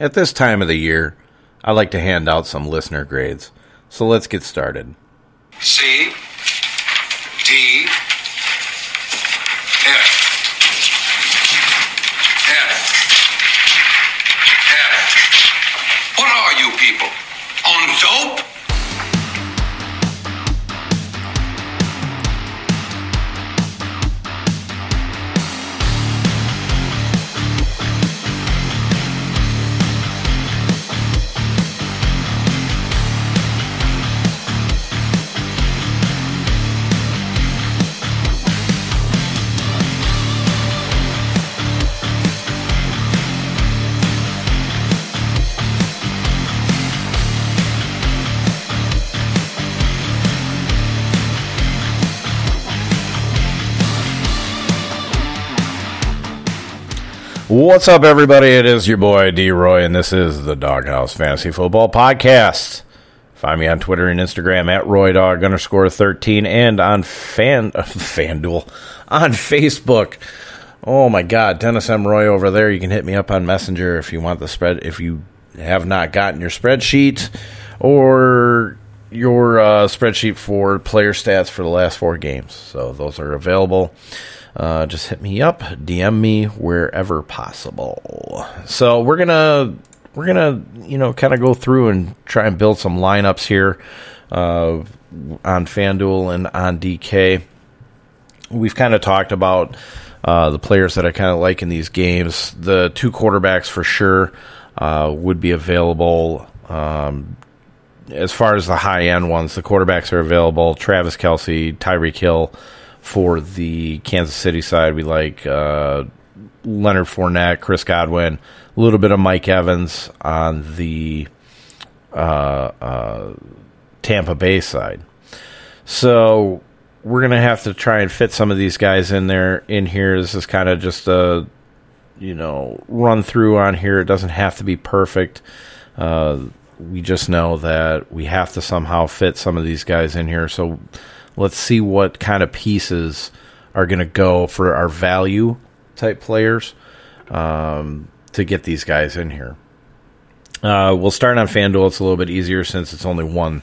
At this time of the year, I like to hand out some listener grades. So let's get started. C D F F F. What are you people? On dope? What's up, everybody? It is your boy D Roy, and this is the Dawghouse Fantasy Football Podcast. Find me on Twitter and Instagram at RoyDog underscore thirteen, and on Fan FanDuel on Facebook. Oh my God, Dennis M. Roy over there. You can hit me up on Messenger if you want the spread. If you have not gotten your spreadsheet or your uh, spreadsheet for player stats for the last four games, so those are available uh, just hit me up, DM me wherever possible. So we're gonna we're gonna you know kind of go through and try and build some lineups here uh, on FanDuel and on DK. We've kind of talked about uh, the players that I kind of like in these games. The two quarterbacks for sure uh, would be available. Um, as far as the high end ones, the quarterbacks are available. Travis Kelce, Tyreek Hill for the Kansas City side, we like uh, Leonard Fournette, Chris Godwin, a little bit of Mike Evans on the uh, uh, Tampa Bay side. So we're gonna have to try and fit some of these guys in there in here. This is kind of just a you know run through on here. It doesn't have to be perfect. Uh, we just know that we have to somehow fit some of these guys in here. So let's see what kind of pieces are going to go for our value type players um, to get these guys in here. Uh, we'll start on FanDuel. It's a little bit easier since it's only one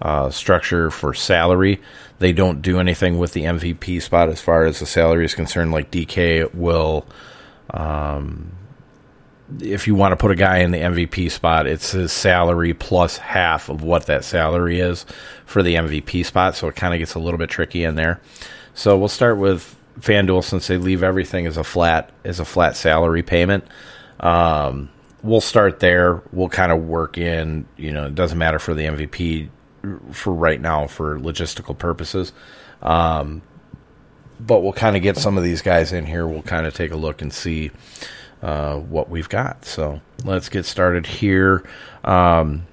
uh, structure for salary. They don't do anything with the MVP spot as far as the salary is concerned. Like DK will, um, if you want to put a guy in the MVP spot, it's his salary plus half of what that salary is for the MVP spot. So it kind of gets a little bit tricky in there. So we'll start with FanDuel since they leave everything as a flat as a flat salary payment. Um, we'll start there. We'll kind of work in. You know, it doesn't matter for the MVP for right now for logistical purposes. Um, but we'll kind of get some of these guys in here. We'll kind of take a look and see uh, what we've got. So let's get started here. Um,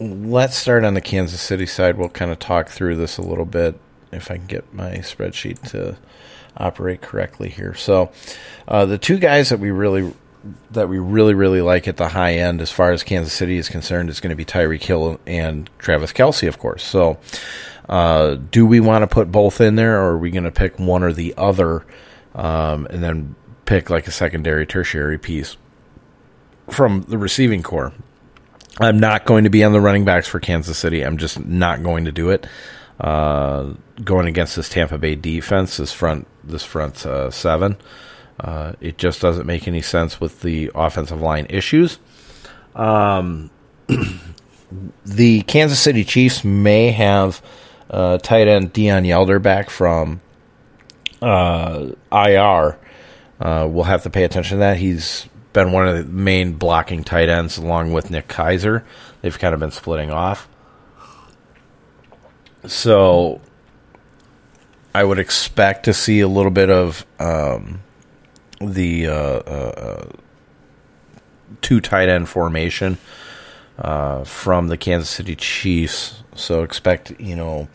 let's start on the Kansas City side. We'll kind of talk through this a little bit if I can get my spreadsheet to operate correctly here. So uh, the two guys that we really that we really really like at the high end as far as Kansas City is concerned is going to be Tyreek Hill and Travis Kelce, of course. So uh, do we want to put both in there, or are we going to pick one or the other, um, and then pick like a secondary, tertiary piece from the receiving corps. I'm not going to be on the running backs for Kansas City. I'm just not going to do it. Uh, going against this Tampa Bay defense, this front, this front uh, seven, uh, it just doesn't make any sense with the offensive line issues. Um, the Kansas City Chiefs may have uh, tight end Deon Yelder back from uh, IR uh, we'll have to pay attention to that. He's been one of the main blocking tight ends along with Nick Keizer. They've kind of been splitting off. So I would expect to see a little bit of um, the uh, uh, two tight end formation uh, from the Kansas City Chiefs. So expect, you know,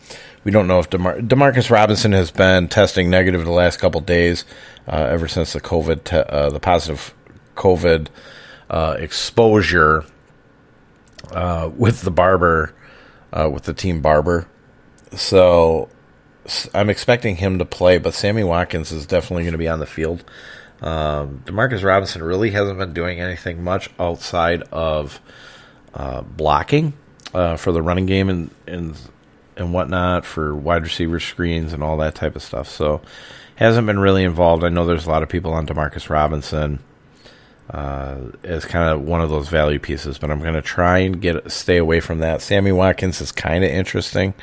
we don't know if DeMar- Demarcus Robinson has been testing negative the last couple days uh, ever since the COVID, te- uh, the positive COVID uh, exposure uh, with the barber, with the team barber. So I'm expecting him to play, but Sammy Watkins is definitely going to be on the field. Um, Demarcus Robinson really hasn't been doing anything much outside of uh, blocking uh, for the running game and, and and whatnot for wide receiver screens and all that type of stuff. So hasn't been really involved. I know there's a lot of people on Demarcus Robinson uh, as kind of one of those value pieces, but I'm going to try and get stay away from that. Sammy Watkins is kind of interesting,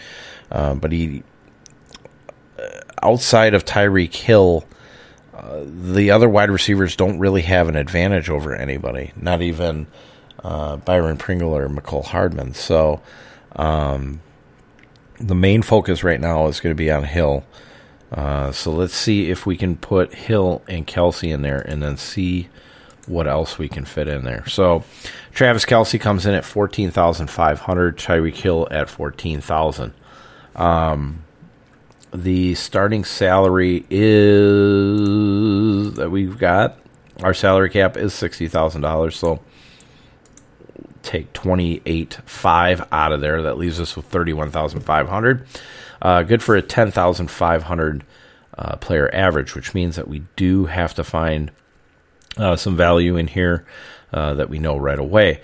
uh, but he uh, outside of Tyreek Hill. Uh, the other wide receivers don't really have an advantage over anybody, not even uh, Byron Pringle or Mecole Hardman. So, um, the main focus right now is going to be on Hill. Uh, so let's see if we can put Hill and Kelce in there, and then see what else we can fit in there. So Travis Kelce comes in at fourteen thousand five hundred. Tyreek Hill at fourteen thousand. Um, the starting salary is that we've got. Our salary cap is sixty thousand dollars. So take twenty eight five out of there. That leaves us with thirty one thousand five hundred. Uh, good for a ten thousand five hundred uh, player average, which means that we do have to find uh, some value in here uh, that we know right away.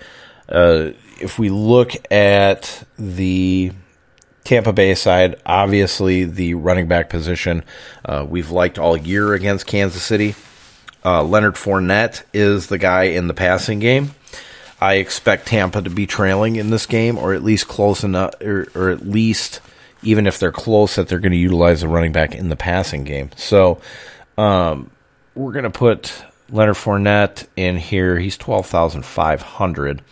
Uh, if we look at the Tampa Bay side, obviously the running back position uh, we've liked all year against Kansas City. Leonard Fournette is the guy in the passing game. I expect Tampa to be trailing in this game, or at least close enough, or, or at least even if they're close, that they're going to utilize the running back in the passing game. So um, we're going to put Leonard Fournette in here. He's twelve thousand five hundred.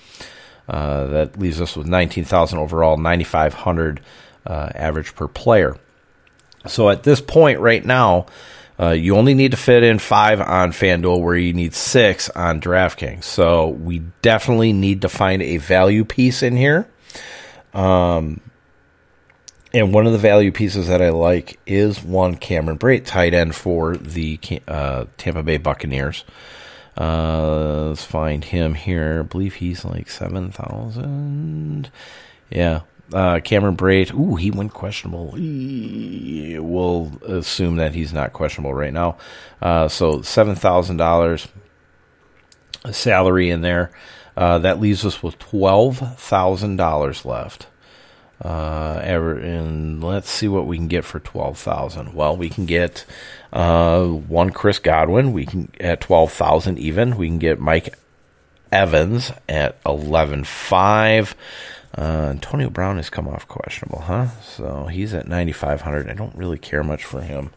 Uh, that leaves us with nineteen thousand overall, ninety five hundred uh, average per player. So at this point, right now, uh, you only need to fit in five on FanDuel, where you need six on DraftKings. So we definitely need to find a value piece in here. Um, and one of the value pieces that I like is one Cameron Brate, tight end for the uh, Tampa Bay Buccaneers. Uh, let's find him here. I believe he's like 7,000. Yeah. Uh, Cameron Brate, ooh, he went questionable. We'll assume that he's not questionable right now. Uh, so $7,000 salary in there. Uh, that leaves us with $12,000 left. Uh, ever, and let's see what we can get for twelve thousand. Well, we can get uh, one Chris Godwin. We can at twelve thousand even. We can get Mike Evans at eleven five. Uh, Antonio Brown has come off questionable, huh? So he's at ninety five hundred. I don't really care much for him.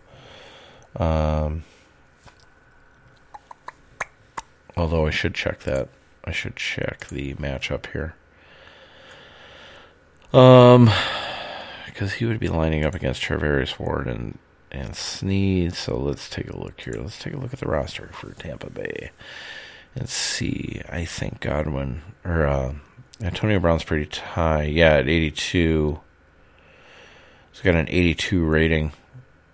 Um, although I should check that. I should check the matchup here. Um, because he would be lining up against Charvarius Ward and and Sneed. So let's take a look here. Let's take a look at the roster for Tampa Bay and see. I think Godwin or uh, Antonio Brown's pretty high. Yeah, at 82. He's got an 82 rating,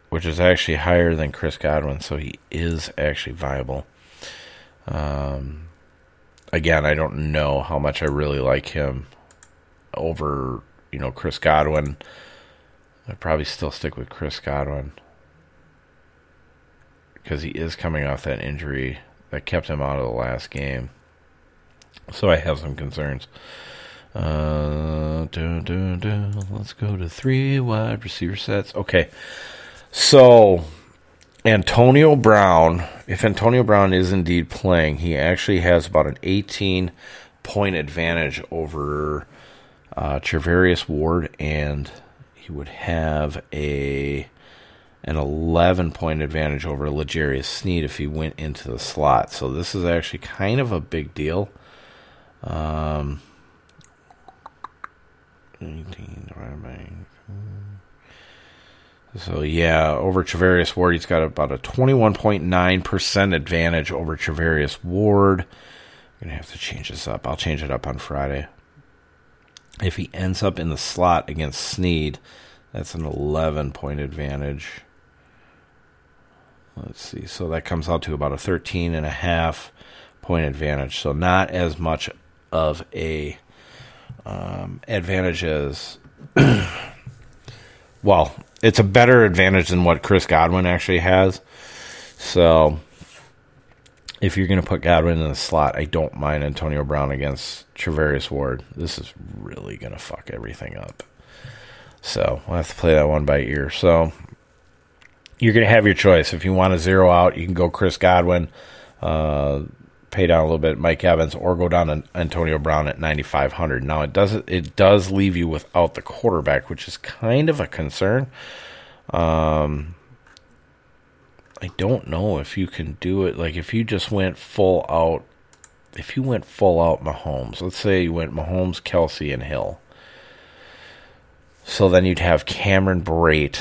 which is actually higher than Chris Godwin, so he is actually viable. Um, again, I don't know how much I really like him over, you know, Chris Godwin. I'd probably still stick with Chris Godwin because he is coming off that injury that kept him out of the last game. So I have some concerns. Uh, Let's go to three wide receiver sets. Okay. So Antonio Brown, if Antonio Brown is indeed playing, he actually has about an 18 point advantage over uh, Charvarius Ward, and he would have a an 11 point advantage over L'Jarius Sneed if he went into the slot. So this is actually kind of a big deal. Um, 18 so yeah, over Charvarius Ward, he's got about a 21.9% advantage over Charvarius Ward. I'm gonna have to change this up. I'll change it up on Friday. If he ends up in the slot against Sneed, that's an 11 point advantage. Let's see. So that comes out to about a 13 and a half point advantage. So not as much of a um, advantage as. well, it's a better advantage than what Chris Godwin actually has. So if you're going to put Godwin in the slot, I don't mind Antonio Brown against Charvarius Ward. This is really going to fuck everything up. So I'll have to play that one by ear. So you're going to have your choice. If you want to zero out, you can go Chris Godwin, uh, pay down a little bit, Mike Evans, or go down to Antonio Brown at 9,500. Now it does it does leave you without the quarterback, which is kind of a concern. Um, I don't know if you can do it. Like if you just went full out, if you went full out Mahomes, let's say you went Mahomes, Kelce, and Hill. So then you'd have Cameron Brate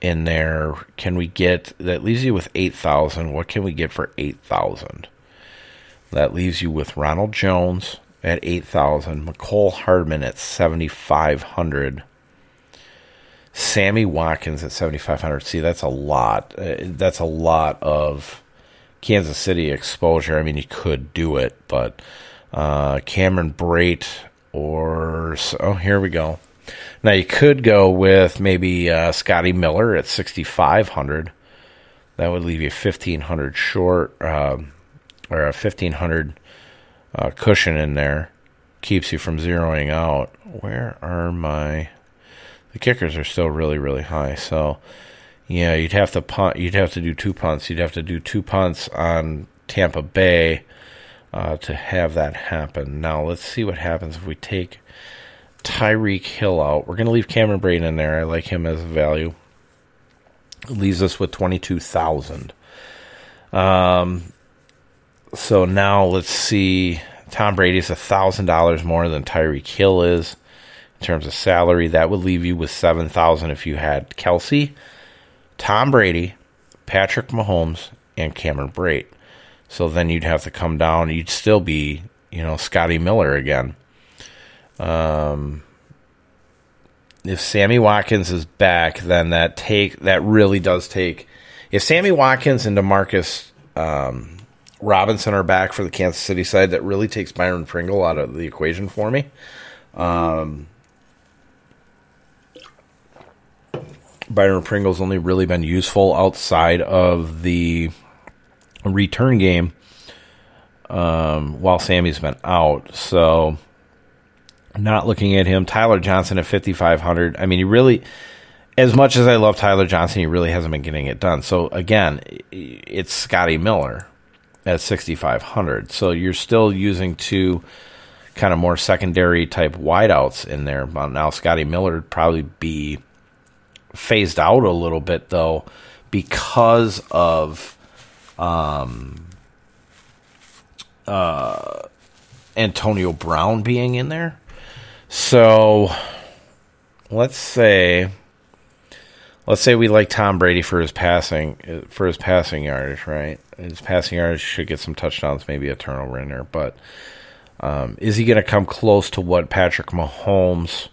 in there. Can we get that leaves you with eight thousand? What can we get for eight thousand? That leaves you with Ronald Jones at eight thousand, Mecole Hardman at seventy five hundred. Sammy Watkins at 7,500. See, that's a lot. Uh, that's a lot of Kansas City exposure. I mean, you could do it, but uh, Cameron Brate or. Oh, here we go. Now, you could go with maybe uh, Scotty Miller at 6,500. That would leave you 1,500 short, um, or a 1,500 uh, cushion in there. Keeps you from zeroing out. Where are my the kickers are still really really high. So yeah, you'd have to punt. You'd have to do two punts. You'd have to do two punts on Tampa Bay uh, to have that happen. Now let's see what happens if we take Tyreek Hill out. We're going to leave Cameron Brate in there. I like him as a value. leaves us with twenty two thousand. Um. So now let's see. Tom Brady's a thousand dollars more than Tyreek Hill is in terms of salary. That would leave you with seven thousand if you had Kelce, Tom Brady, Patrick Mahomes, and Cameron Brate. So then you'd have to come down. You'd still be, you know, Scotty Miller again. Um, if Sammy Watkins is back, then that take that really does take. If Sammy Watkins and Demarcus um, Robinson are back for the Kansas City side, that really takes Byron Pringle out of the equation for me. Um, Byron Pringle's only really been useful outside of the return game um, while Sammy's been out. So, not looking at him. Tyler Johnson at 5,500. I mean, he really, as much as I love Tyler Johnson, he really hasn't been getting it done. So, again, it's Scotty Miller at 6,500. So, you're still using two kind of more secondary type wideouts in there. Now, Scotty Miller probably be phased out a little bit though because of um, uh, Antonio Brown being in there. So let's say let's say we like Tom Brady for his passing for his passing yardage, right? His passing yardage should get some touchdowns, maybe a turnover in there, but um, is he going to come close to what Patrick Mahomes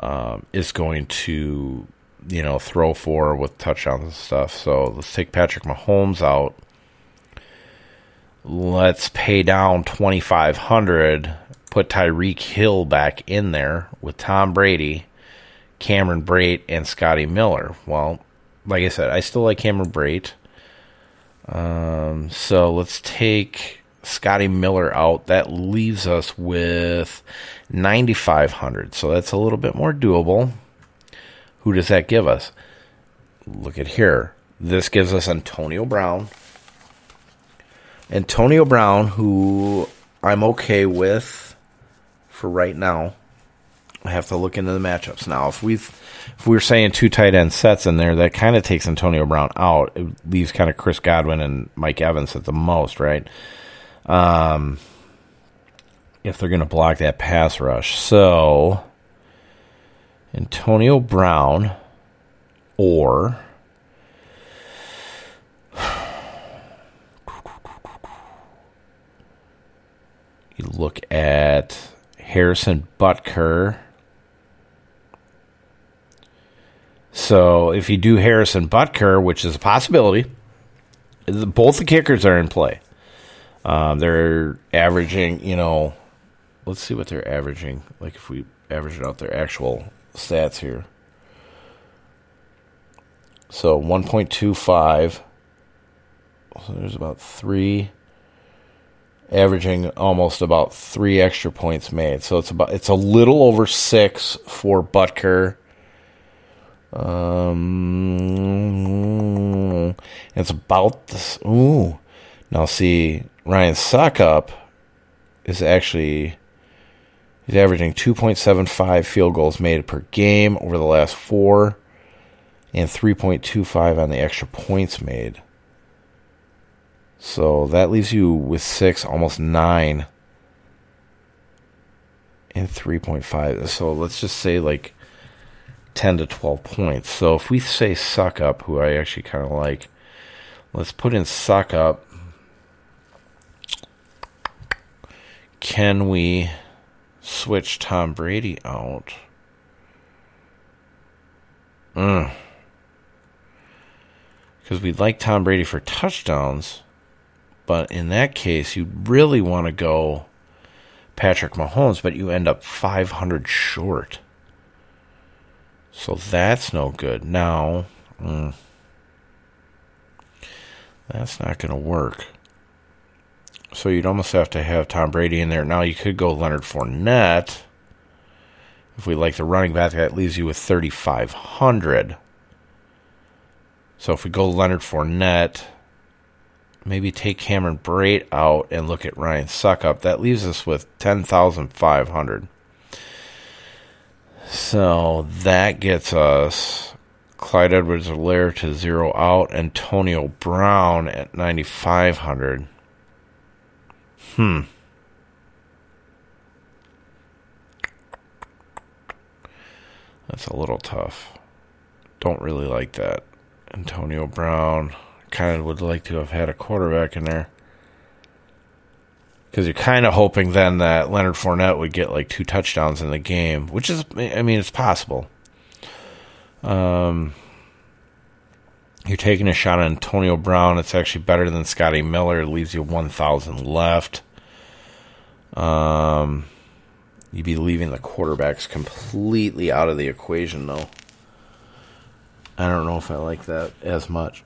um, is going to, you know, throw for with touchdowns and stuff. So let's take Patrick Mahomes out. Let's pay down twenty five hundred. Put Tyreek Hill back in there with Tom Brady, Cameron Brate, and Scotty Miller. Well, like I said, I still like Cameron Brate. Um, so let's take Scotty Miller out. That leaves us with 9,500. So that's a little bit more doable. Who does that give us? Look at here. This gives us Antonio Brown. Antonio Brown, who I'm okay with for right now. I have to look into the matchups now. If we if we are saying two tight end sets in there, that kind of takes Antonio Brown out. It leaves kind of Chris Godwin and Mike Evans at the most, right? Um, if they're going to block that pass rush. So, Antonio Brown or you look at Harrison Butker. So, if you do Harrison Butker, which is a possibility, both the kickers are in play. Um, they're averaging, you know, let's see what they're averaging. Like if we average out their actual stats here. So 1.25 So there's about three, averaging almost about three extra points made. So it's about it's a little over six for Butker. Um, it's about this. Ooh, now see Ryan Succop is actually he's averaging 2.75 field goals made per game over the last four, and 3.25 on the extra points made. So that leaves you with six, almost nine, and 3.5. So let's just say like 10 to 12 points. So if we say Succop, who I actually kind of like, let's put in Succop. Can we switch Tom Brady out? Because mm. we'd like Tom Brady for touchdowns, but in that case, you really want to go Patrick Mahomes, but you end up 500 short. So that's no good. Now, mm, that's not going to work. So you'd almost have to have Tom Brady in there. Now you could go Leonard Fournette. If we like the running back, that leaves you with 3,500. So if we go Leonard Fournette, maybe take Cameron Brate out and look at Ryan Succop, that leaves us with 10,500. So that gets us Clyde Edwards Helaire to zero out, Antonio Brown at 9,500. Hmm. That's a little tough. Don't really like that. Antonio Brown. Kind of would like to have had a quarterback in there. Because you're kind of hoping then that Leonard Fournette would get like two touchdowns in the game, which is, I mean, it's possible. Um, you're taking a shot on Antonio Brown. It's actually better than Scotty Miller. It leaves you 1,000 left. Um, you'd be leaving the quarterbacks completely out of the equation, though. I don't know if I like that as much.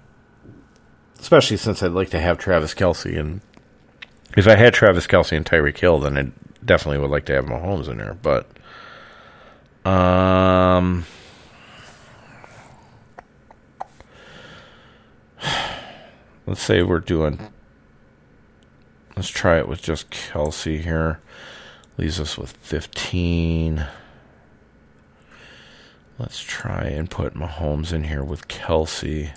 Especially since I'd like to have Travis Kelce and if I had Travis Kelce and Tyreek Hill, then I definitely would like to have Mahomes in there. But um, let's say we're doing. Let's try it with just Kelce here. Leaves us with 15. Let's try and put Mahomes in here with Kelce.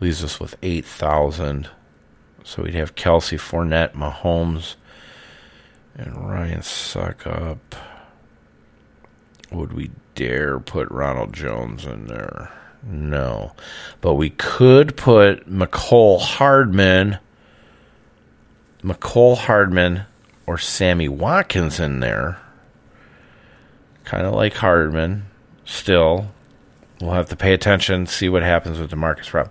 Leaves us with 8,000. So we'd have Kelce, Fournette, Mahomes, and Ryan Succop. Would we dare put Ronald Jones in there? No. But we could put McCole Hardman, Mecole Hardman, or Sammy Watkins in there. Kind of like Hardman. Still, we'll have to pay attention, see what happens with Demarcus Rob-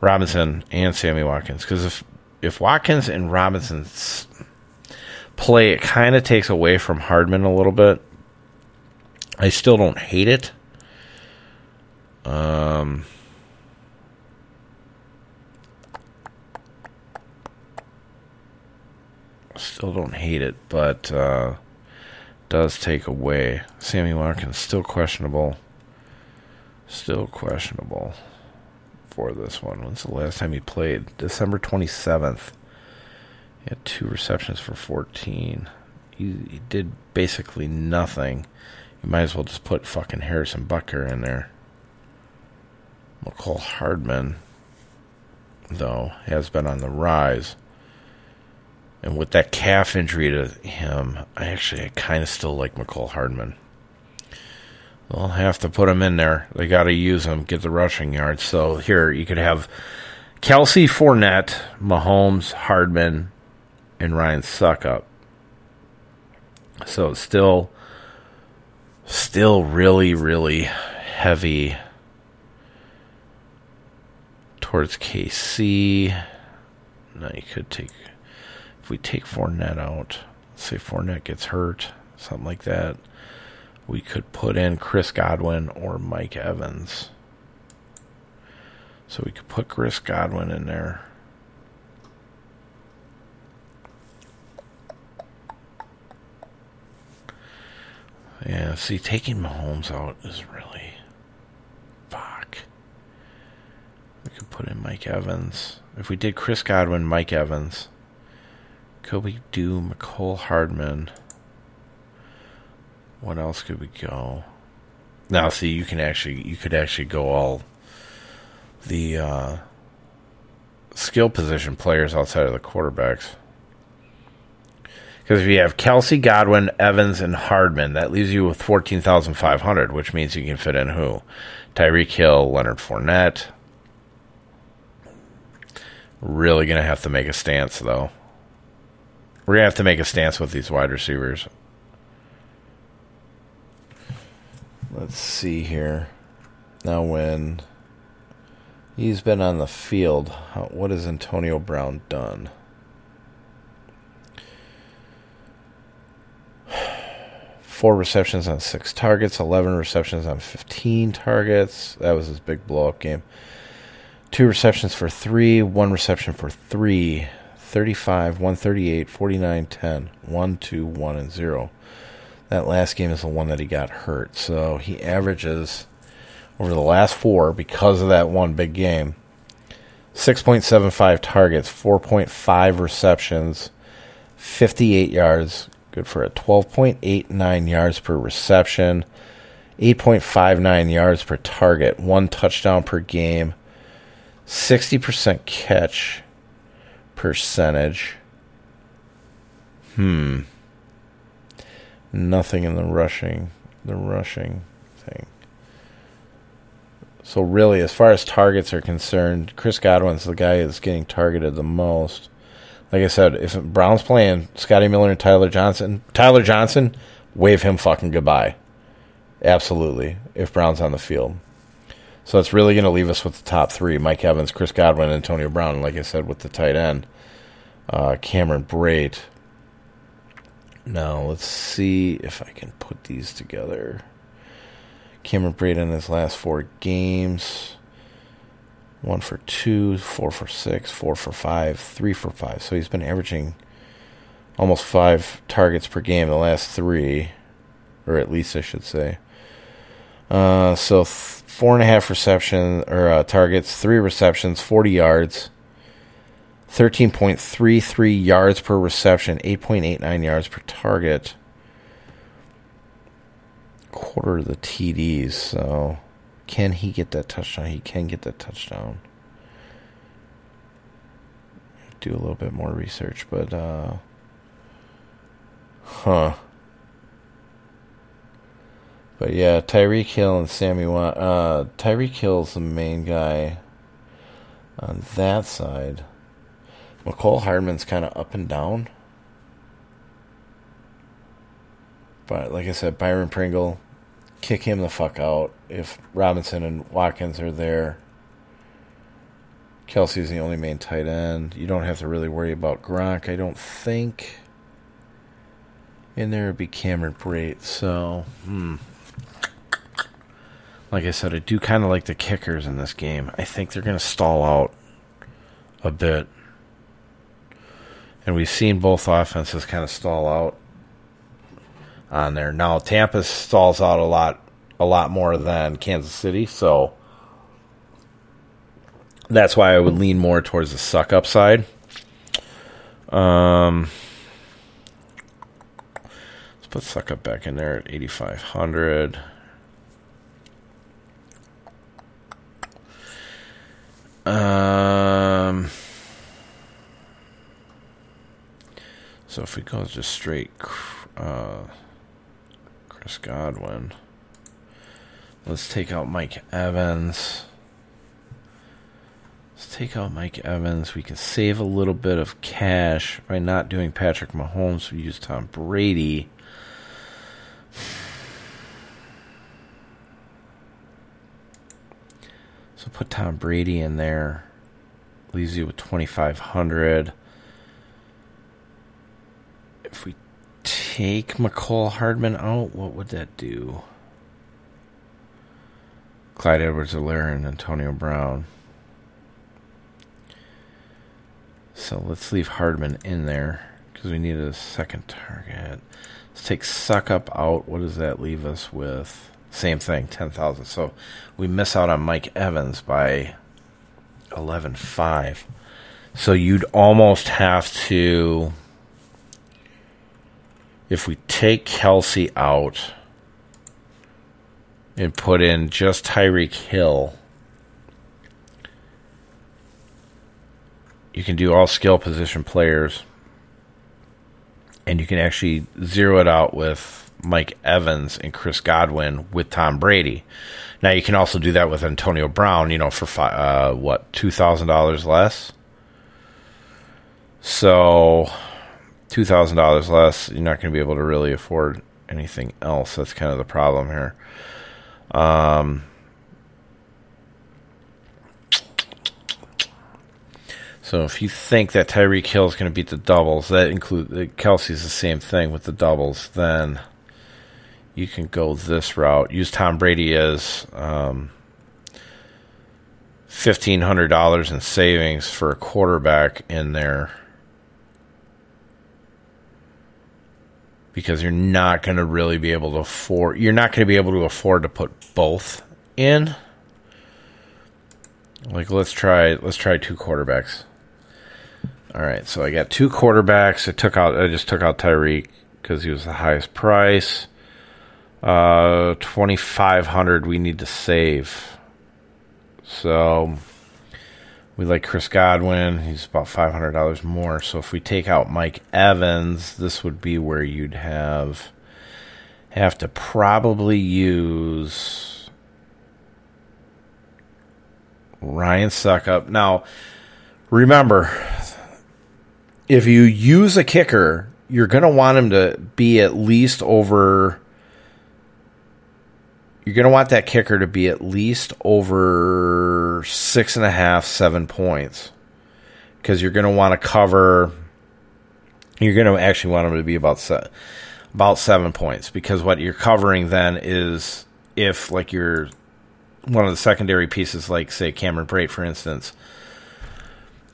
Robinson and Sammy Watkins. Because if if Watkins and Robinson's play, it kind of takes away from Hardman a little bit. I still don't hate it. Um, still don't hate it, but uh, does take away. Sammy Watkins still questionable. Still questionable for this one. When's the last time he played? December 27th. He had two receptions for 14. He, he did basically nothing. You might as well just put fucking Harrison Butker in there. Mecole Hardman, though, has been on the rise. And with that calf injury to him, I actually kind of still like Mecole Hardman. They'll have to put him in there. They got to use him, get the rushing yards. So here you could have Kelce, Fournette, Mahomes, Hardman, and Ryan Succop. So still, still really, really heavy towards KC. Now you could take, if we take Fournette out, say Fournette gets hurt, something like that we could put in Chris Godwin or Mike Evans. So we could put Chris Godwin in there. Yeah, see, taking Mahomes out is really. Fuck. We could put in Mike Evans. If we did Chris Godwin, Mike Evans, could we do Mecole Hardman? What else could we go? Now, see, you can actually you could actually go all the uh, skill position players outside of the quarterbacks. Because if you have Kelce, Godwin, Evans, and Hardman, that leaves you with 14,500, which means you can fit in who? Tyreek Hill, Leonard Fournette. Really going to have to make a stance, though. We're going to have to make a stance with these wide receivers. Let's see here. Now, when he's been on the field, what has Antonio Brown done? Four receptions on six targets, 11 receptions on 15 targets. That was his big blow up game. Two receptions for three, one reception for three, 35, 138, 49, 10, 1, 2, 1, and 0. That last game is the one that he got hurt. So he averages over the last four, because of that one big game, 6.75 targets, 4.5 receptions, 58 yards, good for a 12.89 yards per reception, 8.59 yards per target, one touchdown per game, 60% catch percentage. Hmm nothing in the rushing the rushing thing. So really, as far as targets are concerned, Chris Godwin's the guy that's getting targeted the most. Like I said, if Brown's playing Scotty Miller and Tyler Johnson, Tyler Johnson, wave him fucking goodbye. Absolutely, if Brown's on the field. So it's really going to leave us with the top three: Mike Evans, Chris Godwin, Antonio Brown. Like I said, with the tight end, uh, Cameron Brate, now, let's see if I can put these together. Cameron Brate in his last four games one for two, four for six, four for five, three for five. So he's been averaging almost five targets per game the last three, or at least I should say. Uh, so th- four and a half reception or uh, targets, three receptions, forty yards. 13.33 yards per reception, 8.89 yards per target. Quarter of the TDs, so can he get that touchdown? He can get that touchdown. Do a little bit more research, but uh huh. But yeah, Tyreek Hill and Sammy uh Tyreek Hill's the main guy on that side. Mecole Hardman's kind of up and down. But like I said, Byron Pringle, kick him the fuck out. If Robinson and Watkins are there, Kelce's the only main tight end. You don't have to really worry about Gronk, I don't think. And there would be Cameron Brate. So, hmm. Like I said, I do kind of like the kickers in this game. I think they're going to stall out a bit. And we've seen both offenses kind of stall out on there. Now Tampa stalls out a lot a lot more than Kansas City, so that's why I would lean more towards the Succop side. Um, let's put Succop back in there at 8500. Um So if we go just straight uh, Chris Godwin, let's take out Mike Evans. Let's take out Mike Evans. We can save a little bit of cash by not doing Patrick Mahomes. We use Tom Brady. So put Tom Brady in there. Leaves you with 2500 take McCall Hardman out, what would that do? Clyde Edwards Helaire and Antonio Brown. So let's leave Hardman in there because we need a second target. Let's take Succop out. What does that leave us with? Same thing, 10,000. So we miss out on Mike Evans by 11.5. So you'd almost have to if we take Kelce out and put in just Tyreek Hill, you can do all skill position players and you can actually zero it out with Mike Evans and Chris Godwin with Tom Brady. Now you can also do that with Antonio Brown, you know, for uh, what two thousand dollars less. So, two thousand dollars less, you're not going to be able to really afford anything else. That's kind of the problem here. Um, so if you think that Tyreek Hill is going to beat the doubles, that include Kelce's the same thing with the doubles, then you can go this route. Use Tom Brady as um, fifteen hundred dollars in savings for a quarterback in there because you're not going to really be able to afford. You're not going to be able to afford to put both in. Like let's try let's try two quarterbacks. All right, so I got two quarterbacks. I took out I just took out Tyreek because he was the highest price. Uh, 2500 we need to save. So we like Chris Godwin. He's about $500 more. So if we take out Mike Evans, this would be where you'd have have to probably use Ryan Succop. Now, remember, if you use a kicker, you're going to want him to be at least over you're going to want that kicker to be at least over six and a half, seven points. Because you're going to want to cover, you're going to actually want them to be about, se- about seven points. Because what you're covering then is if, like, you're one of the secondary pieces, like, say, Cameron Brate, for instance.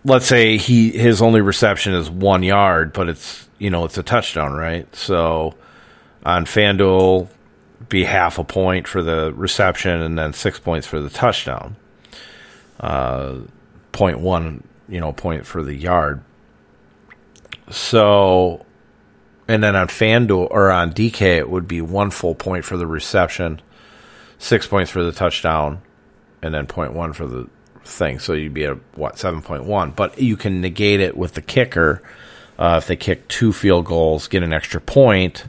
Let's say he his only reception is one yard, but it's you know it's a touchdown, right? So on FanDuel, be half a point for the reception and then six points for the touchdown. Uh, point one, you know, point for the yard. So, and then on FanDuel or on DK, it would be one full point for the reception, six points for the touchdown, and then point one for the thing. So you'd be at what seven point one. But you can negate it with the kicker. Uh, if they kick two field goals, get an extra point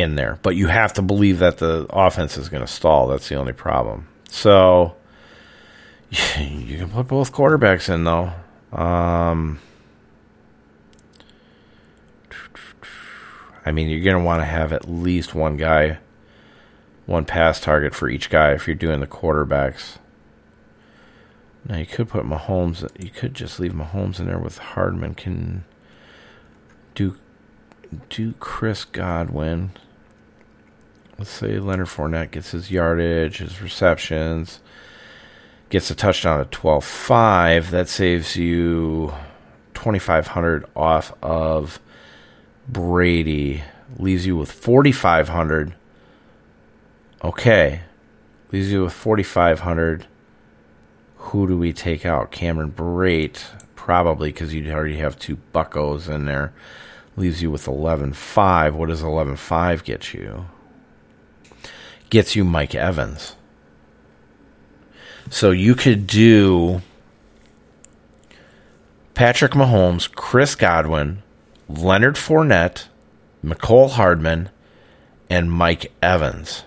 in there. But you have to believe that the offense is going to stall. That's the only problem. So you can put both quarterbacks in though. Um, I mean, you're going to want to have at least one guy, one pass target for each guy if you're doing the quarterbacks. Now you could put Mahomes. You could just leave Mahomes in there with Hardman. Can do do Chris Godwin. Let's say Leonard Fournette gets his yardage, his receptions, gets a touchdown at 12 5. That saves you 2500 off of Brady. Leaves you with 4500 Okay. Leaves you with 4500 Who do we take out? Cameron Brate. Probably because you already have two buckos in there leaves you with 11.5. What does 11.5 get you? Gets you Mike Evans. So you could do Patrick Mahomes, Chris Godwin, Leonard Fournette, Mecole Hardman, and Mike Evans.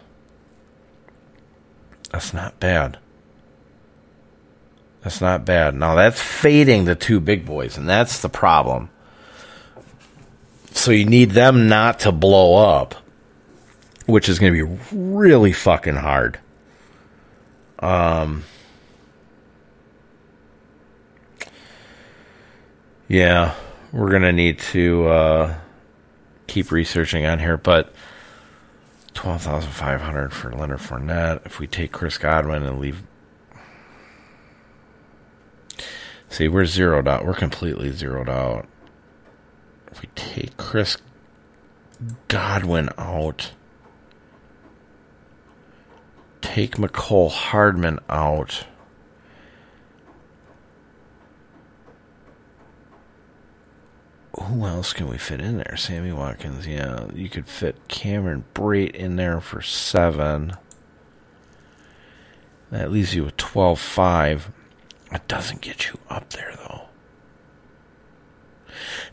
That's not bad. That's not bad. Now that's fading the two big boys, and that's the problem. So you need them not to blow up, which is going to be really fucking hard. Um, yeah, we're going to need to uh, keep researching on here, but 12,500 for Leonard Fournette. If we take Chris Godwin and leave See, we're zeroed out. We're completely zeroed out. If we take Chris Godwin out, take Mecole Hardman out. Who else can we fit in there? Sammy Watkins, yeah. You could fit Cameron Brate in there for seven. That leaves you with 12 5. It doesn't get you up there, though.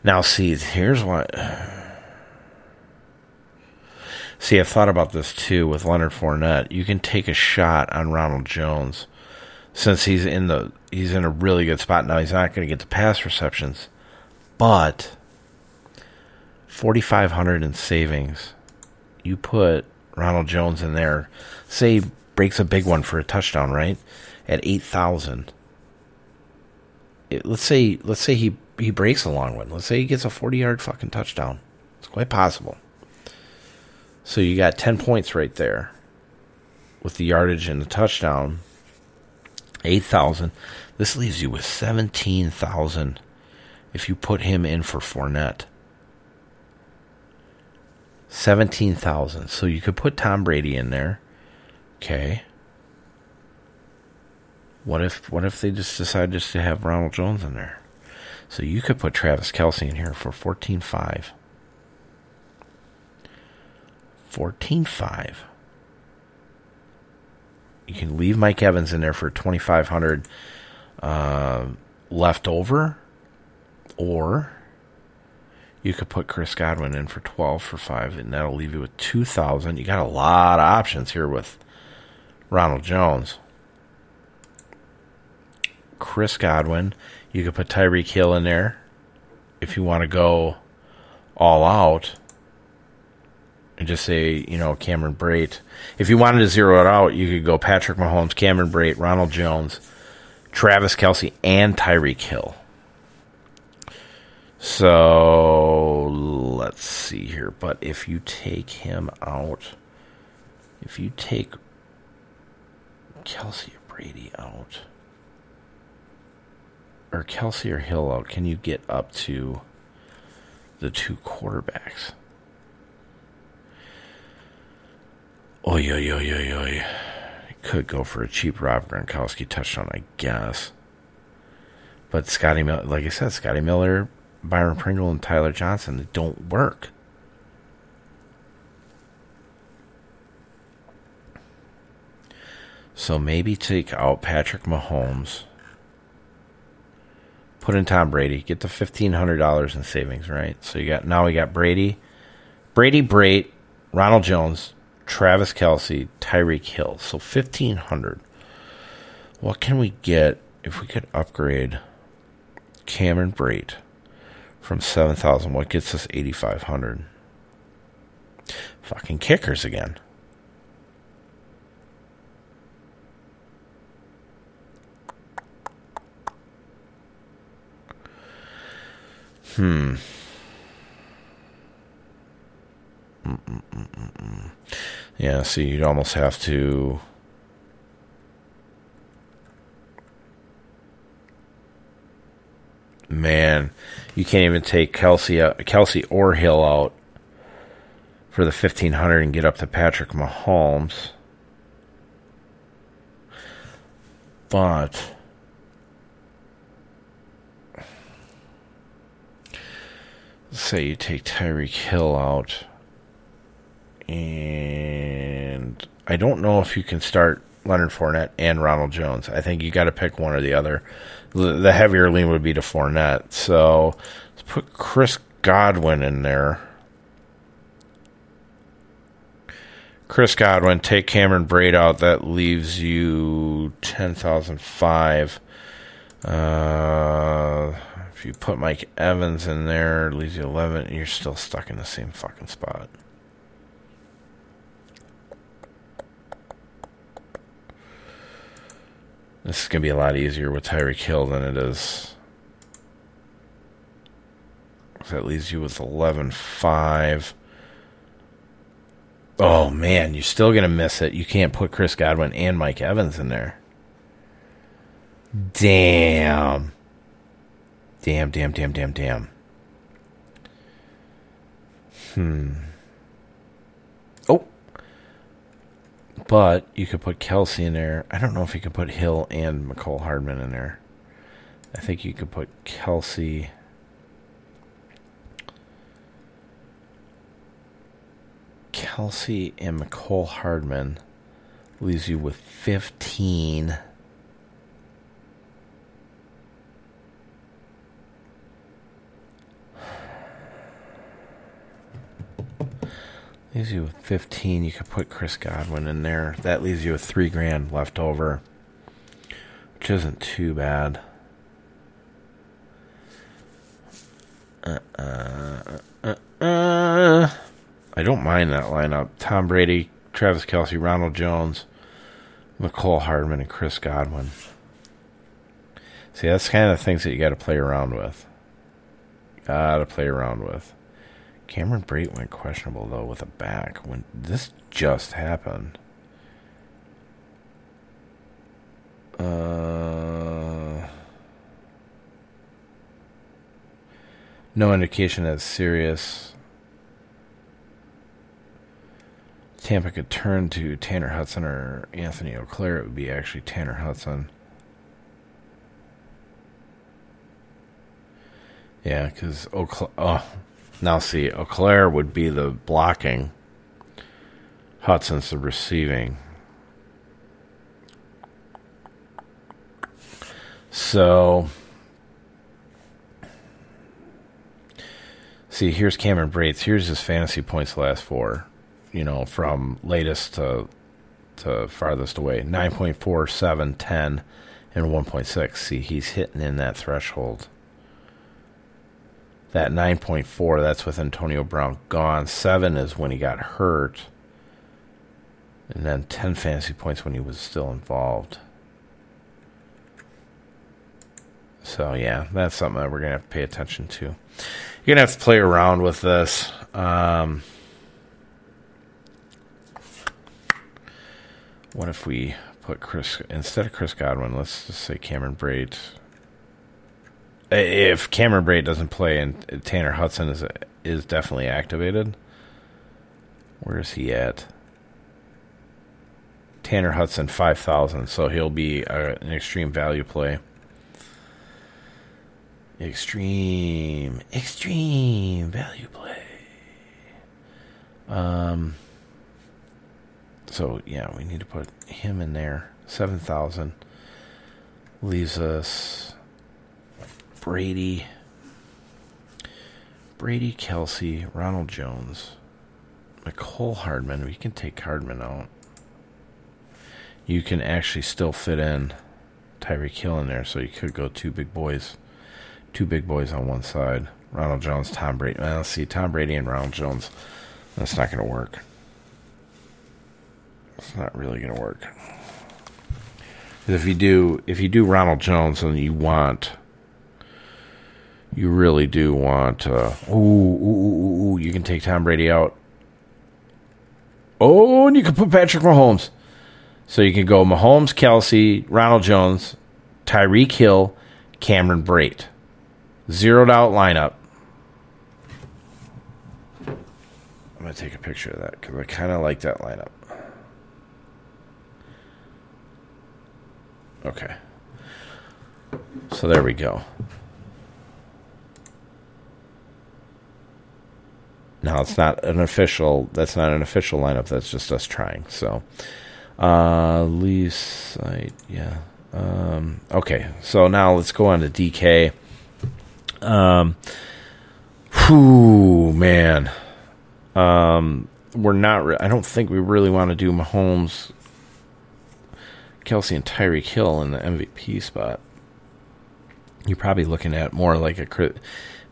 Now, see, here's what. See, I've thought about this too with Leonard Fournette. You can take a shot on Ronald Jones since he's in the he's in a really good spot now. He's not going to get the pass receptions, but forty five hundred in savings. You put Ronald Jones in there. Say breaks a big one for a touchdown, right? At eight thousand. Let's say let's say he he breaks a long one. Let's say he gets a forty yard fucking touchdown. It's quite possible. So you got 10 points right there with the yardage and the touchdown. 8,000. This leaves you with 17,000 if you put him in for Fournette. 17,000. So you could put Tom Brady in there. Okay. What if what if they just decide just to have Ronald Jones in there? So you could put Travis Kelce in here for 14.5. 14.5. You can leave Mike Evans in there for 2500 uh, left over or you could put Chris Godwin in for 12 for 5 and that'll leave you with 2000. You got a lot of options here with Ronald Jones. Chris Godwin, you could put Tyreek Hill in there if you want to go all out and just say, you know, Cameron Brate. If you wanted to zero it out, you could go Patrick Mahomes, Cameron Brate, Ronald Jones, Travis Kelce, and Tyreek Hill. So let's see here. But if you take him out, if you take Kelce or Brady out, or Kelce or Hill out, can you get up to the two quarterbacks? Oy, oy, oy, oy, oy. Could go for a cheap Rob Gronkowski touchdown, I guess. But Scotty Miller, like I said, Scotty Miller, Byron Pringle, and Tyler Johnson, they don't work. So maybe take out Patrick Mahomes, put in Tom Brady, get the fifteen hundred dollars in savings, right? So you got now we got Brady, Brady Brate, Ronald Jones, Travis Kelce, Tyreek Hill. So 1500. What can we get if we could upgrade Cameron Brate from 7000? What gets us 8500? Fucking kickers again. Hmm. Yeah, see, you'd almost have to. Man, you can't even take Kelce uh, out, Kelce or Hill out for the fifteen hundred and get up to Patrick Mahomes. But say you take Tyreek Hill out and I don't know if you can start Leonard Fournette and Ronald Jones. I think you got to pick one or the other. The, heavier lean would be to Fournette. So let's put Chris Godwin in there. Chris Godwin, take Cameron Brate out. That leaves you ten thousand five. Uh, if you put Mike Evans in there, leaves you eleven. You're still stuck in the same fucking spot. This is going to be a lot easier with Tyreek Hill than it is. So that leaves you with 11 5. Oh, man, you're still going to miss it. You can't put Chris Godwin and Mike Evans in there. Damn. Damn, damn, damn, damn, damn. Hmm. Oh. But you could put Kelce in there. I don't know if you could put Hill and Mecole Hardman in there. I think you could put Kelce. Kelce and Mecole Hardman leaves you with 15. Leaves you with 15. You could put Chris Godwin in there. That leaves you with three grand left over, which isn't too bad. Uh, uh, uh, uh. I don't mind that lineup. Tom Brady, Travis Kelce, Ronald Jones, Mecole Hardman, and Chris Godwin. See, that's kind of the things that you got to play around with. Got to play around with. Cameron Brate went questionable though with a back when this just happened. Uh, no indication it's serious. Tampa could turn to Tanner Hudson or Anthony Auclair. It would be actually Tanner Hudson. Yeah, because Auclair. Oh, now see, Auclair would be the blocking. Hudson's the receiving. So, see, here's Cameron Brates. Here's his fantasy points last four. You know, from latest to to farthest away. 9.4, 10, and 1.6. See, he's hitting in that threshold. That 9.4, that's with Antonio Brown gone. 7 is when he got hurt. And then 10 fantasy points when he was still involved. So, yeah, that's something that we're going to have to pay attention to. You're going to have to play around with this. Um, what if we put Chris, instead of Chris Godwin, let's just say Cameron Brate if Cameron Brate doesn't play and Tanner Hudson is is definitely activated, where is he at? Tanner Hudson five thousand, so he'll be a, an extreme value play. Extreme, extreme value play. Um. So yeah, we need to put him in there. Seven thousand leaves us Brady, Brady, Kelce, Ronald Jones, Mecole Hardman. We can take Hardman out. You can actually still fit in Tyreek Hill in there, so you could go two big boys, two big boys on one side. Ronald Jones, Tom Brady. Well, let's see, Tom Brady and Ronald Jones. That's not going to work. It's not really going to work. If you do, if you do Ronald Jones, and you want you really do want. Uh, ooh, ooh, ooh, ooh, you can take Tom Brady out. Oh, and you can put Patrick Mahomes. So you can go Mahomes, Kelce, Ronald Jones, Tyreek Hill, Cameron Brate. Zeroed out lineup. I'm going to take a picture of that because I kind of like that lineup. Okay. So there we go. Now it's not an official. That's not an official lineup. That's just us trying. So, uh, lease site. Yeah. Um, okay. So now let's go on to DK. Um, whew, man. Um, we're not. Re- I don't think we really want to do Mahomes, Kelce, and Tyreek Hill in the MVP spot. You're probably looking at more like a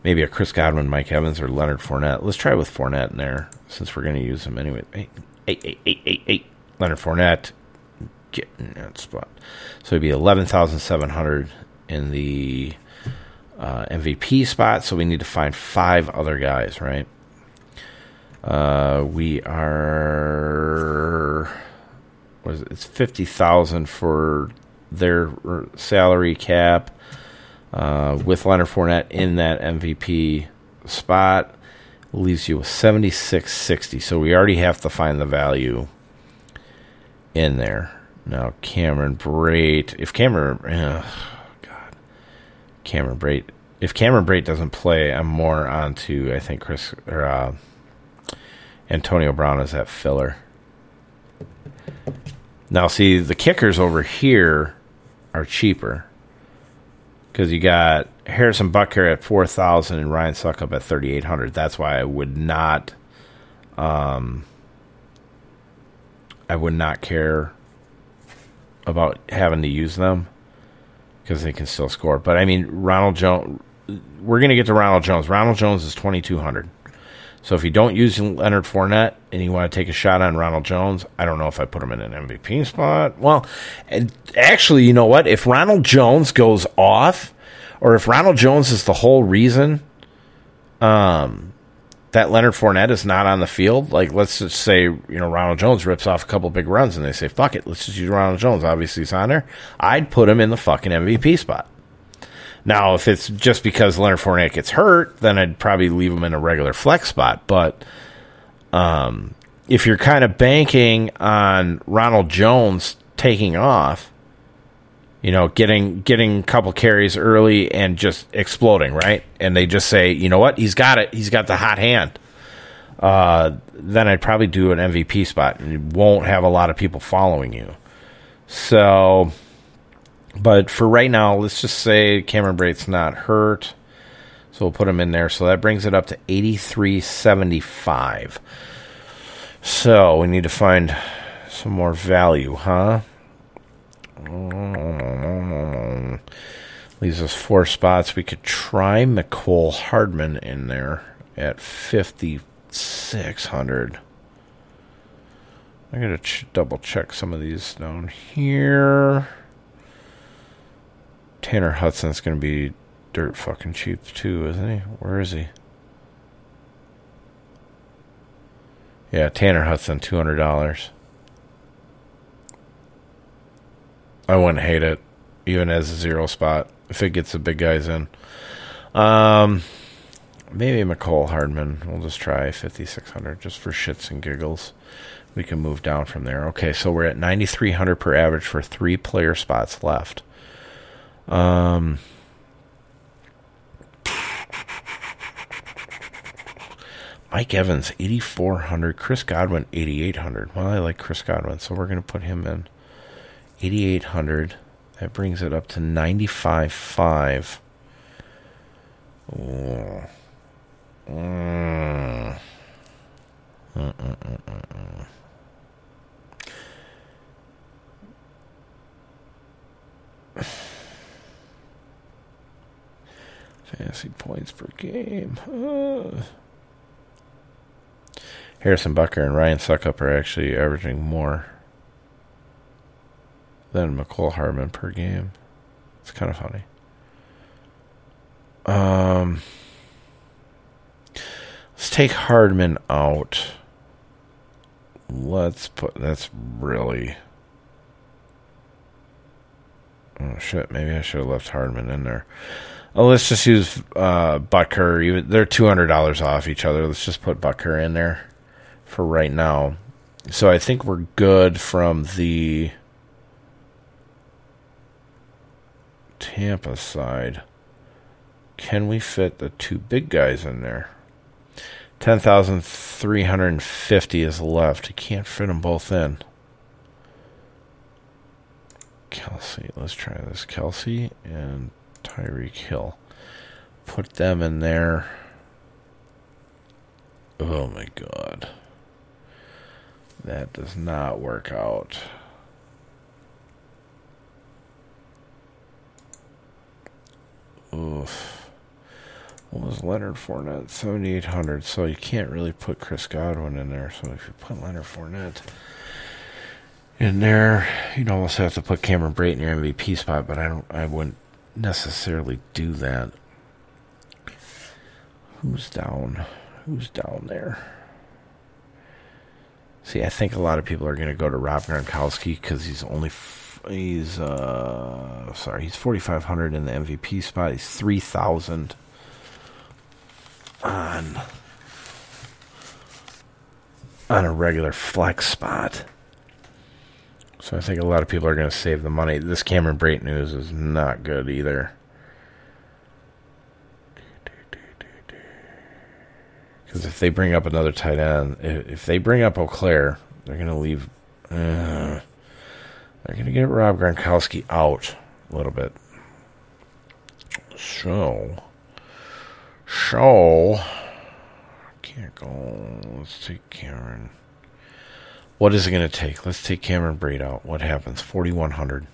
maybe a Chris Godwin, Mike Evans, or Leonard Fournette. Let's try with Fournette in there since we're going to use him anyway. Hey, hey, hey, hey, hey, Leonard Fournette, get in that spot. So it'd be eleven thousand seven hundred in the uh, MVP spot. So we need to find five other guys, right? Uh, we are. What is it? It's fifty thousand for their salary cap. Uh, with Leonard Fournette in that MVP spot leaves you with 76.60. So we already have to find the value in there. Now Cameron Brate, if Cameron, ugh, God, Cameron Brate, if Cameron Brate doesn't play, I'm more onto I think Chris or uh, Antonio Brown is that filler. Now, see the kickers over here are cheaper because you got Harrison Butker at four thousand and Ryan Succop at thirty eight hundred. That's why I would not, um, I would not care about having to use them because they can still score. But I mean, Ronald Jones. We're gonna get to Ronald Jones. Ronald Jones is twenty two hundred. So if you don't use Leonard Fournette and you want to take a shot on Ronald Jones, I don't know if I put him in an MVP spot. Well, actually, you know what? If Ronald Jones goes off, or if Ronald Jones is the whole reason um, that Leonard Fournette is not on the field, like let's just say you know Ronald Jones rips off a couple big runs and they say fuck it, let's just use Ronald Jones. Obviously, he's on there. I'd put him in the fucking MVP spot. Now, if it's just because Leonard Fournette gets hurt, then I'd probably leave him in a regular flex spot. But um, if you're kind of banking on Ronald Jones taking off, you know, getting getting a couple carries early and just exploding, right? And they just say, you know what, he's got it, he's got the hot hand. Uh, then I'd probably do an MVP spot, and you won't have a lot of people following you. So but for right now, let's just say Cameron Brate's not hurt. So we'll put him in there. So that brings it up to 83.75. So we need to find some more value, huh? Leaves us four spots. We could try Mecole Hardman in there at 5,600. I gotta ch- double check some of these down here. Tanner Hudson's going to be dirt fucking cheap too, isn't he? Where is he? Yeah, Tanner Hudson, two hundred dollars. I wouldn't hate it, even as a zero spot if it gets the big guys in. Um, maybe Mecole Hardman. We'll just try fifty six hundred just for shits and giggles. We can move down from there. Okay, so we're at ninety three hundred per average for three player spots left. Um, Mike Evans, 8,400. Chris Godwin, 8,800. Well, I like Chris Godwin, so we're going to put him in 8,800. That brings it up to 95.5. Oh. Mm. Mm-mm-mm-mm. Fantasy points per game. Uh. Harrison Butker and Ryan Succop are actually averaging more than Mecole Hardman per game. It's kind of funny. Um, let's take Hardman out. Let's put that's really. Oh shit! Maybe I should have left Hardman in there. Oh, let's just use uh, Butker. Even they're two hundred dollars off each other. Let's just put Butker in there for right now. So I think we're good from the Tampa side. Can we fit the two big guys in there? Ten thousand three hundred and fifty is left. You can't fit them both in. Kelce, let's try this. Kelce and Tyreek Hill. Put them in there. Oh my god. That does not work out. Oof. What was Leonard Fournette? 7,800. So you can't really put Chris Godwin in there. So if you put Leonard Fournette in there, you'd almost have to put Cameron Brate in your MVP spot, but I don't I wouldn't necessarily do that. Who's down? Who's down there? See, I think a lot of people are going to go to Rob Gronkowski because he's only f- he's uh sorry he's 4500 in the mvp spot he's 3000 on on a regular flex spot so i think a lot of people are going to save the money this cameron brate news is not good either because if they bring up another tight end if they bring up Auclair, they're going to leave uh, they're going to get Rob Gronkowski out a little bit. So, so can't go. Let's take Cameron. What is it going to take? Let's take Cameron Brate out. What happens? Forty one hundred.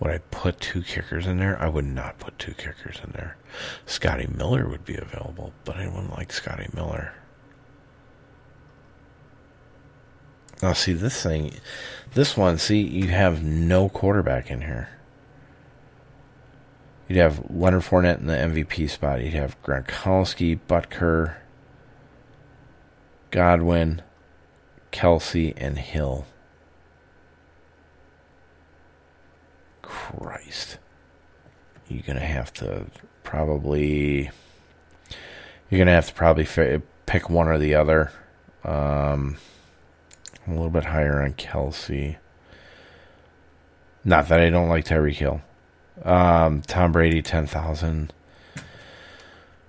Would I put two kickers in there? I would not put two kickers in there. Scotty Miller would be available, but I wouldn't like Scotty Miller. Now, see this thing, this one. See, you have no quarterback in here. You'd have Leonard Fournette in the MVP spot. You'd have Gronkowski, Butker, Godwin, Kelce, and Hill. Christ. You're going to have to probably. You're going to have to probably pick one or the other. Um, a little bit higher on Kelce. Not that I don't like Tyreek Hill. Um, Tom Brady, 10,000.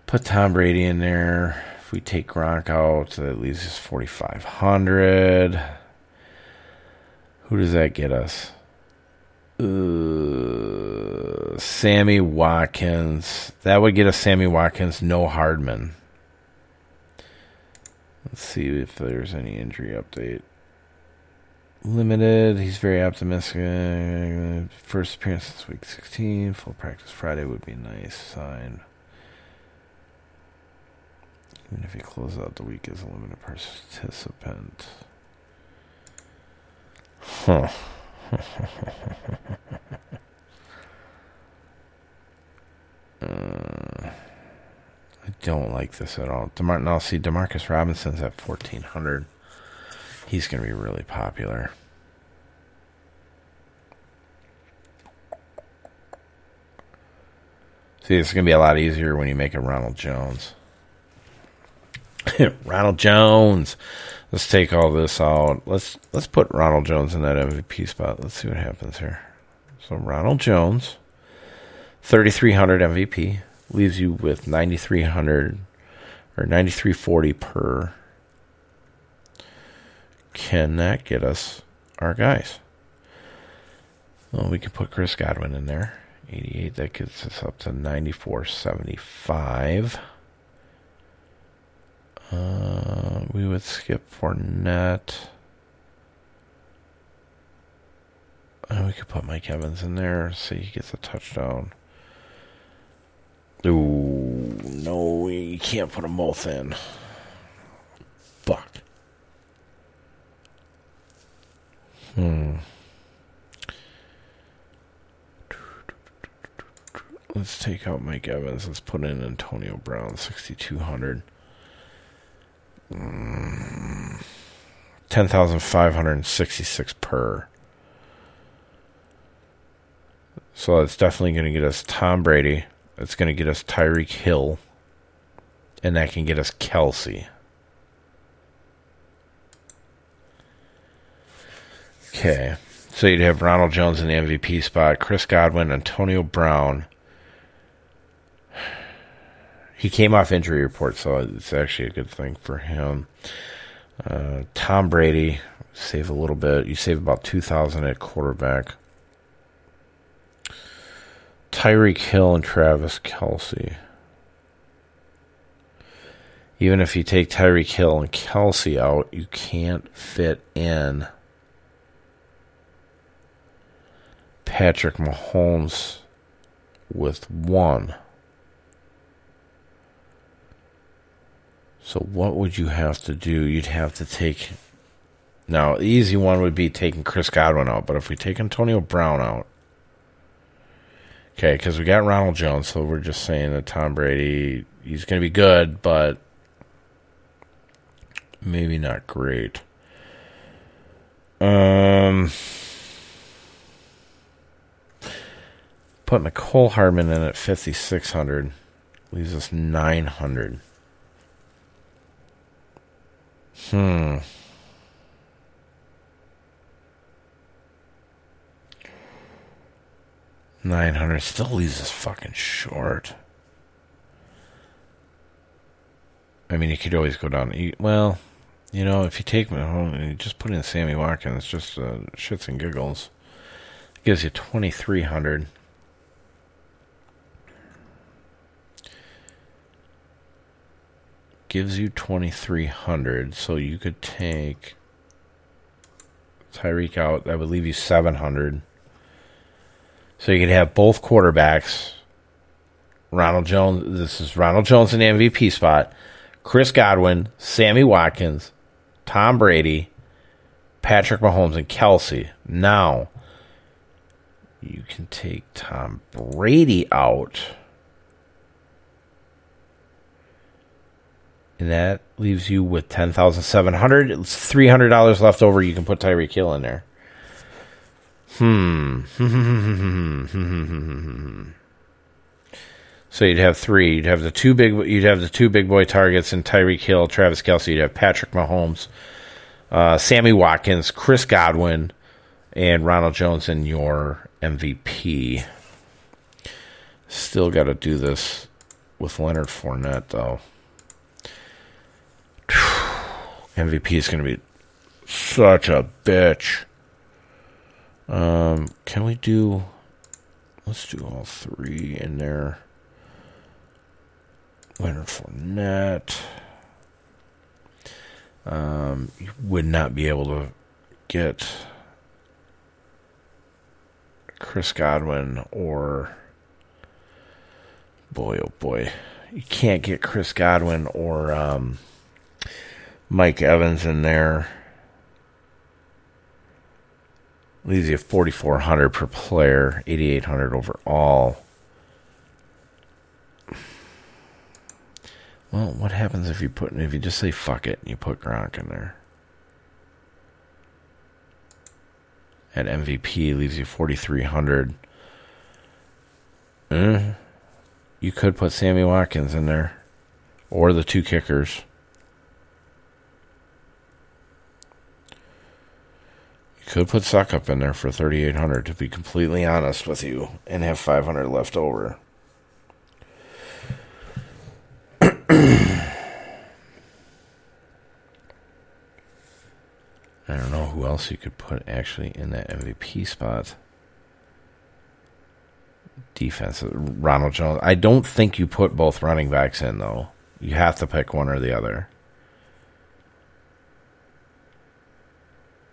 Put Tom Brady in there. If we take Gronk out, that leaves us 4,500. Who does that get us? Uh, Sammy Watkins. That would get us Sammy Watkins, no Hardman. Let's see if there's any injury update limited. He's very optimistic. First appearance since week 16. Full practice Friday would be nice sign. Even if he closes out the week as a limited participant. Huh. uh, I don't like this at all. DeMar- now, see, Demarcus Robinson's at 1400 he's going to be really popular. See, it's going to be a lot easier when you make a Ronald Jones. Ronald Jones. Let's take all this out. Let's let's put Ronald Jones in that MVP spot. Let's see what happens here. So Ronald Jones, 3300 MVP leaves you with 9300 or 9340 per can that get us our guys? Well, we can put Chris Godwin in there. 88, that gets us up to 94.75. Uh, we would skip Fournette. And we could put Mike Evans in there, see he gets a touchdown. Ooh, no, you can't put them both in. Fuck. Hmm. Let's take out Mike Evans. Let's put in Antonio Brown, 6,200. Mm. 10,566 per. So it's definitely going to get us Tom Brady. It's going to get us Tyreek Hill. And that can get us Kelce. Okay. So you'd have Ronald Jones in the MVP spot, Chris Godwin, Antonio Brown. He came off injury report, so it's actually a good thing for him. Uh, Tom Brady, save a little bit. You save about two thousand at quarterback. Tyreek Hill and Travis Kelce. Even if you take Tyreek Hill and Kelce out, you can't fit in Patrick Mahomes with one. So what would you have to do? You'd have to take. Now, the easy one would be taking Chris Godwin out, but if we take Antonio Brown out, okay, because we got Ronald Jones, so we're just saying that Tom Brady, he's going to be good, but maybe not great. Um. Put Mecole Hardman in at 5,600. Leaves us 900. Hmm. Nine hundred still leaves us fucking short. I mean, you could always go down. You, well, you know, if you take Mahomes and you just put in Sammy Watkins, just uh, shits and giggles, it gives you twenty three hundred. Gives you twenty three hundred, so you could take Tyreek out. That would leave you seven hundred. So you could have both quarterbacks. Ronald Jones. This is Ronald Jones in the MVP spot. Chris Godwin, Sammy Watkins, Tom Brady, Patrick Mahomes, and Kelce Now, you can take Tom Brady out. And that leaves you with ten thousand seven hundred. It's three hundred dollars left over. You can put Tyreek Hill in there. Hmm. so you'd have three. You'd have the two big. You'd have the two big boy targets in Tyreek Hill, Travis Kelce. You'd have Patrick Mahomes, uh, Sammy Watkins, Chris Godwin, and Ronald Jones in your MVP. Still got to do this with Leonard Fournette though. MVP is going to be such a bitch. Um, can we do? Let's do all three in there. Leonard Fournette. Um, you would not be able to get Chris Godwin or boy oh boy, you can't get Chris Godwin or um, Mike Evans in there. Leaves you 4,400 per player, 8,800 overall. Well, what happens if you put if you just say fuck it and you put Gronk in there? At MVP leaves you 4,300. Eh, you could put Sammy Watkins in there, or the two kickers. Could put Succop in there for 3800 to be completely honest with you and have 500 left over. I don't know who else you could put actually in that MVP spot. Defense, Ronald Jones. I don't think you put both running backs in though. You have to pick one or the other.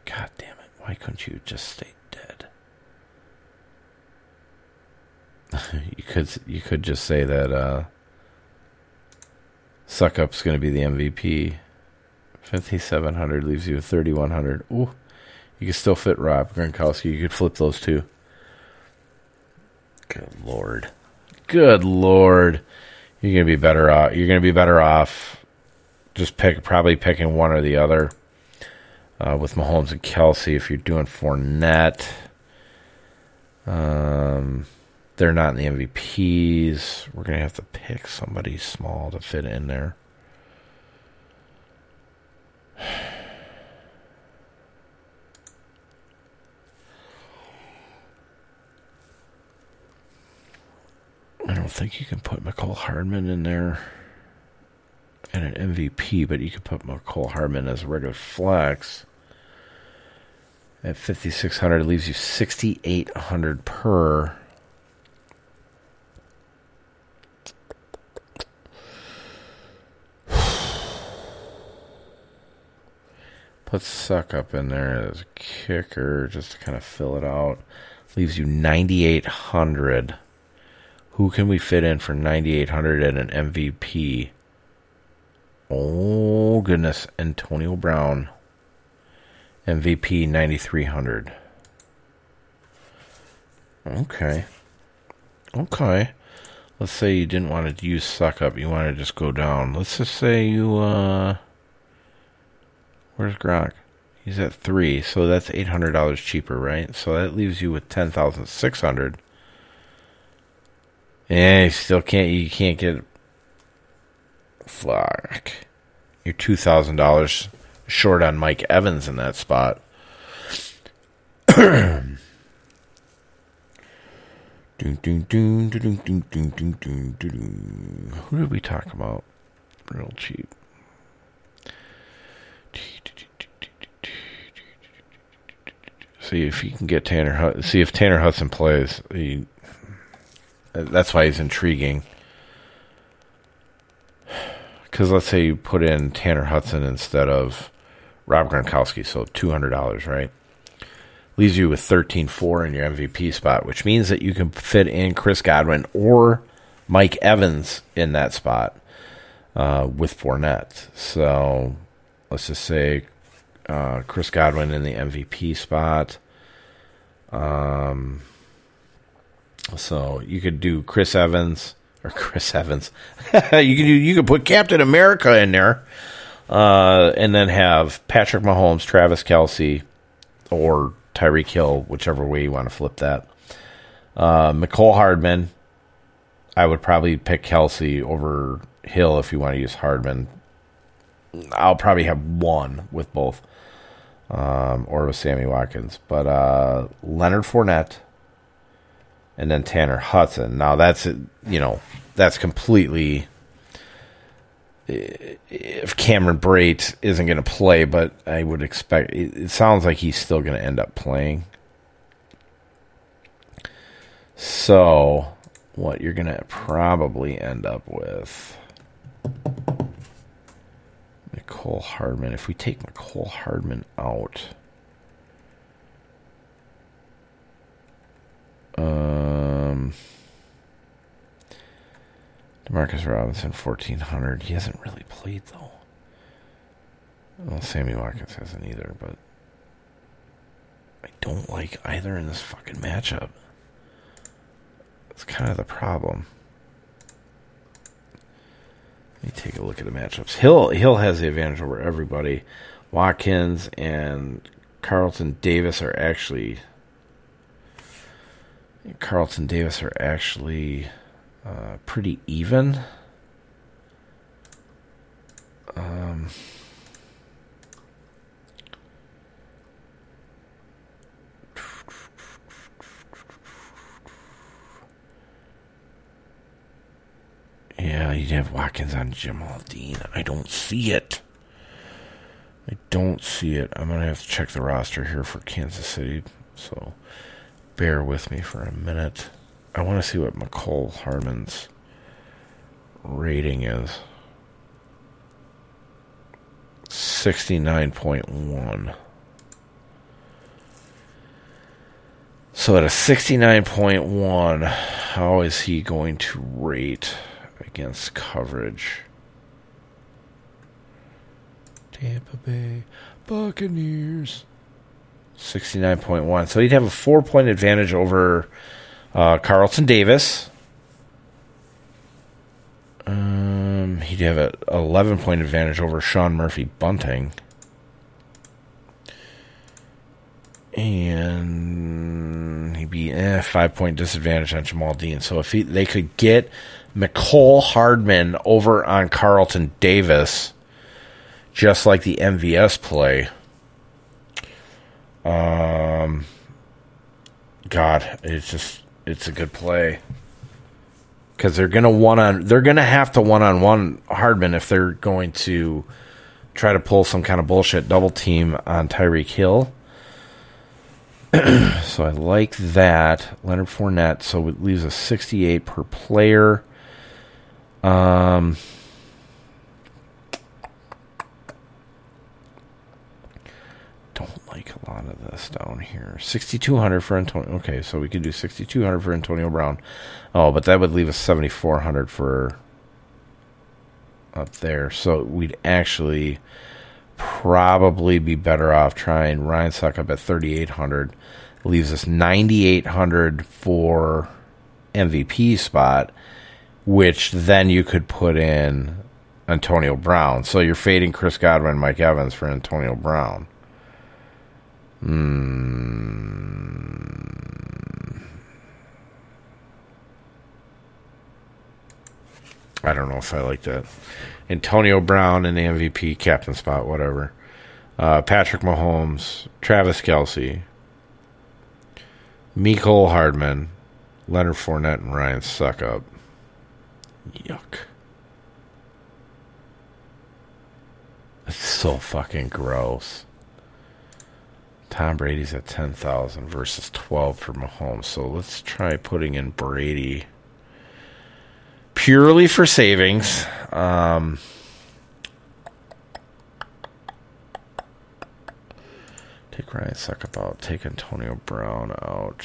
God damn it. Why couldn't you just stay dead? you could you could just say that uh Succop's going to be the MVP. 5700 leaves you with 3100. Ooh. You can still fit Rob Gronkowski. You could flip those two. Good lord. Good lord. You're going to be better off. You're going to be better off just pick probably picking one or the other uh, with Mahomes and Kelce. If you're doing Fournette, um, they're not in the MVPs. We're gonna have to pick somebody small to fit in there. I don't think you can put Mecole Hardman in there and an MVP, but you could put Mecole Hardman as a regular flex. At 5600 leaves you 6800 per. Put Succop in there as a kicker just to kind of fill it out. Leaves you 9800. Who can we fit in for 9800 and an MVP? Oh goodness, Antonio Brown. MVP 9300. Okay. Okay. Let's say you didn't want to use Succop. you want to just go down. Let's just say you uh Where's Gronk? He's at 3, so that's $800 cheaper, right? So that leaves you with 10,600. Yeah, you still can't. You can't get. Fuck. You're two thousand dollars short on Mike Evans in that spot. Who did we talk about? Real cheap. See if you can get Tanner. Hud- see if Tanner Hudson plays. He, that's why he's intriguing. Because let's say you put in Tanner Hudson instead of Rob Gronkowski, so two hundred dollars, right? Leaves you with thirteen four in your MVP spot, which means that you can fit in Chris Godwin or Mike Evans in that spot uh, with Fournette. So let's just say uh, Chris Godwin in the MVP spot. Um, so you could do Chris Evans or Chris Evans. you do, you could put Captain America in there, uh, and then have Patrick Mahomes, Travis Kelce, or Tyreek Hill, whichever way you want to flip that. Uh, Mecole Hardman. I would probably pick Kelce over Hill if you want to use Hardman. I'll probably have one with both, um, or with Sammy Watkins. But uh, Leonard Fournette, and then Tanner Hudson. Now that's you know that's completely if Cameron Brate isn't going to play, but I would expect it, it sounds like he's still going to end up playing. So, what you're going to probably end up with Mecole Hardman. If we take Mecole Hardman out, um. Demarcus Robinson, 1400. He hasn't really played, though. Well, Sammy Watkins hasn't either, but I don't like either in this fucking matchup. That's kind of the problem. Let me take a look at the matchups. Hill Hill has the advantage over everybody. Watkins and Carlton Davis are actually Carlton Davis are actually uh, pretty even. Um, yeah, you'd have Watkins on Jamel Dean. I don't see it. I don't see it. I'm going to have to check the roster here for Kansas City. So bear with me for a minute. I want to see what Mecole Hardman's rating is. 69.1. So at a 69.1, how is he going to rate against coverage? Tampa Bay Buccaneers. 69.1. So he'd have a four point advantage over uh, Carlton Davis. Um, he'd have an 11 point advantage over Sean Murphy Bunting. And he'd be eh, five point disadvantage on Jamel Dean. So if he, they could get Mecole Hardman over on Carlton Davis, just like the MVS play. Um, God, it's just it's a good play because they're gonna one on they're gonna have to one on one Hardman if they're going to try to pull some kind of bullshit double team on Tyreek Hill. so I like that Leonard Fournette. So it leaves a sixty eight per player. Um. Like a lot of this down here. 6,200 for Antonio. Okay, so we could do 6,200 for Antonio Brown. Oh, but that would leave us 7,400 for up there. So we'd actually probably be better off trying Ryan Succop at 3,800. Leaves us 9,800 for MVP spot, which then you could put in Antonio Brown. So you're fading Chris Godwin, Mike Evans for Antonio Brown. Hmm. I don't know if I like that. Antonio Brown in the MVP captain spot, whatever. Uh, Patrick Mahomes, Travis Kelce, Mecole Hardman, Leonard Fournette, and Ryan Succop. Yuck. It's so fucking gross. Tom Brady's at 10,000 versus 12 for Mahomes. So let's try putting in Brady purely for savings. Um, take Ryan Succop out. Take Antonio Brown out.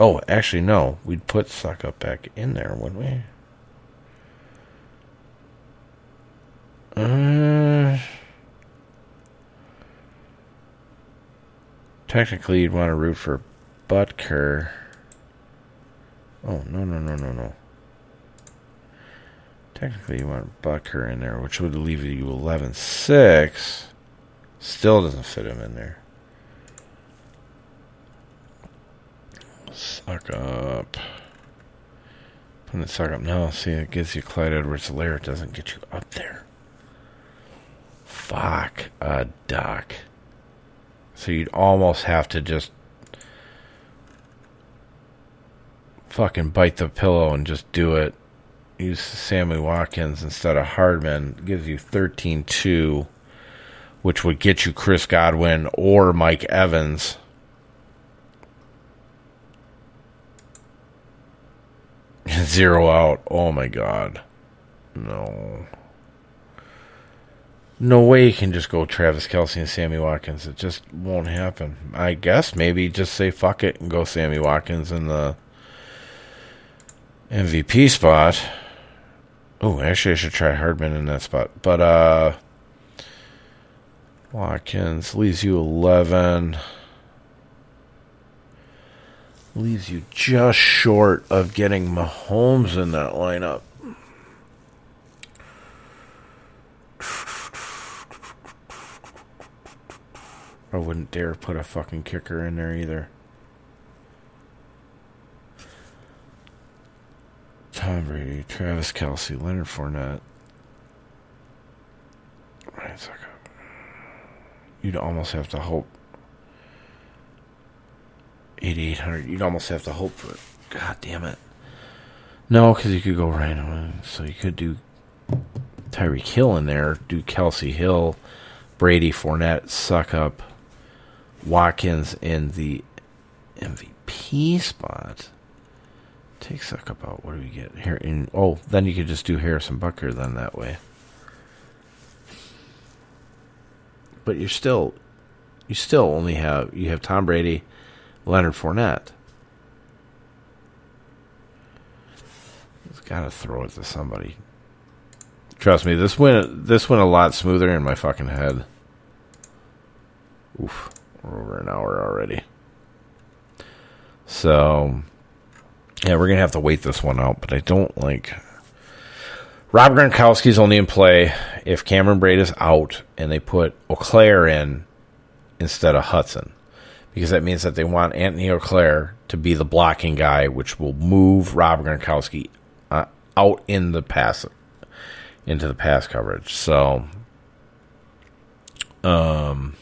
Oh, actually, no. We'd put Succop back in there, wouldn't we? Uh, technically, you'd want to root for Butker. Oh, no, no, no, no, no. Technically, you want Butker in there, which would leave you 11 6. Still doesn't fit him in there. Succop. Put the Succop. No, see, it gives you Clyde Edwards Helaire. It doesn't get you up there. Fuck a duck. So you'd almost have to just fucking bite the pillow and just do it. Use Sammy Watkins instead of Hardman. Gives you 13 2, which would get you Chris Godwin or Mike Evans. Zero out. Oh my god. No. No way you can just go Travis Kelce and Sammy Watkins. It just won't happen. I guess maybe just say fuck it and go Sammy Watkins in the MVP spot. Oh, actually, I should try Hardman in that spot. But, uh, Watkins leaves you 11. Leaves you just short of getting Mahomes in that lineup. I wouldn't dare put a fucking kicker in there either. Tom Brady, Travis Kelce, Leonard Fournette. Right, so you'd almost have to hope. 8,800. You'd almost have to hope for it. God damn it. No, because you could go random. So you could do Tyreek Hill in there, do Kelce Hill, Brady, Fournette, Succop Watkins in the MVP spot. Take Succop out. What do we get here? In oh, then you could just do Harrison Butker then that way. But you're still, you still only have you have Tom Brady, Leonard Fournette. It's got to throw it to somebody. Trust me, this went this went a lot smoother in my fucking head. Oof, we're over an hour already. So yeah, we're gonna have to wait this one out, but I don't like. Rob Gronkowski's only in play if Cameron Brate is out and they put Auclair in instead of Hudson, because that means that they want Anthony Auclair to be the blocking guy, which will move Rob Gronkowski uh, out in the pass into the pass coverage. So, um,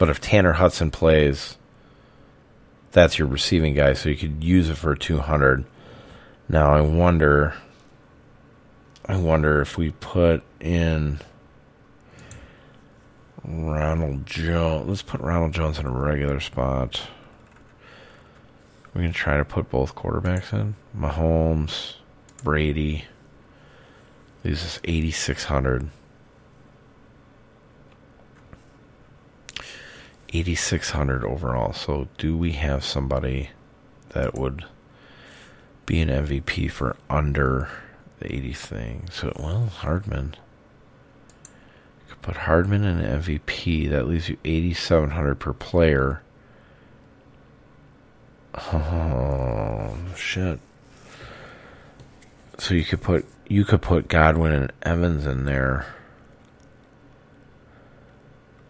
But if Tanner Hudson plays, that's your receiving guy, so you could use it for 200. Now I wonder I wonder if we put in Ronald Jones. Let's put Ronald Jones in a regular spot. We're to try to put both quarterbacks in. Mahomes, Brady. This is 8,600. 8600 overall. So do we have somebody that would be an MVP for under the 80 thing? So well, Hardman. You could put Hardman in MVP. That leaves you 8700 per player. Oh shit. So you could put you could put Godwin and Evans in there.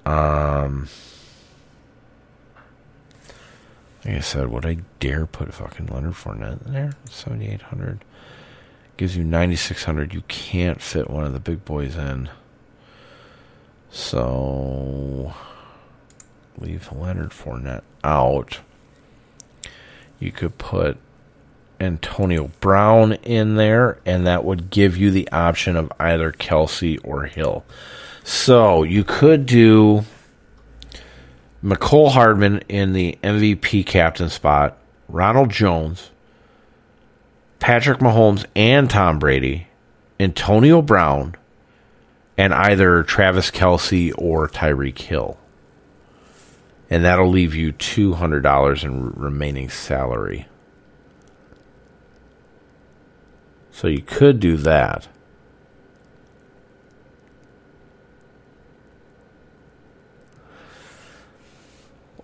Um Like I said, would I dare put fucking Leonard Fournette in there? 7,800. Gives you 9,600. You can't fit one of the big boys in. So, leave Leonard Fournette out. You could put Antonio Brown in there, and that would give you the option of either Kelce or Hill. So, you could do Mecole Hardman in the MVP captain spot, Ronald Jones, Patrick Mahomes and Tom Brady, Antonio Brown, and either Travis Kelce or Tyreek Hill. And that'll leave you $200 in remaining salary. So you could do that.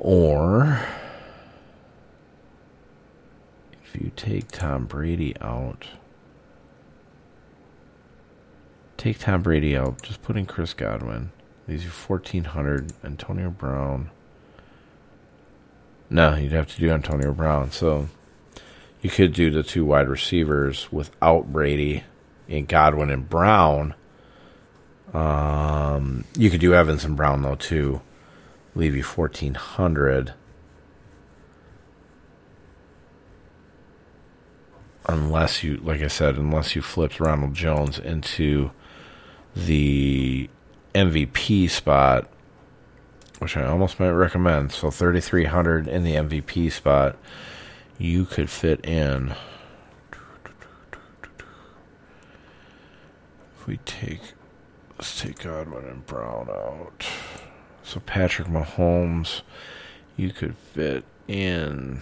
Or if you take Tom Brady out, take Tom Brady out, just put in Chris Godwin. These are 1400 Antonio Brown. No, you'd have to do Antonio Brown. So you could do the two wide receivers without Brady and Godwin and Brown. Um, you could do Evans and Brown though too leave you 1400 unless you like i said unless you flipped ronald jones into the mvp spot which i almost might recommend. So 3300 in the mvp spot you could fit in. If we take let's take godwin and brown out so Patrick Mahomes, you could fit in.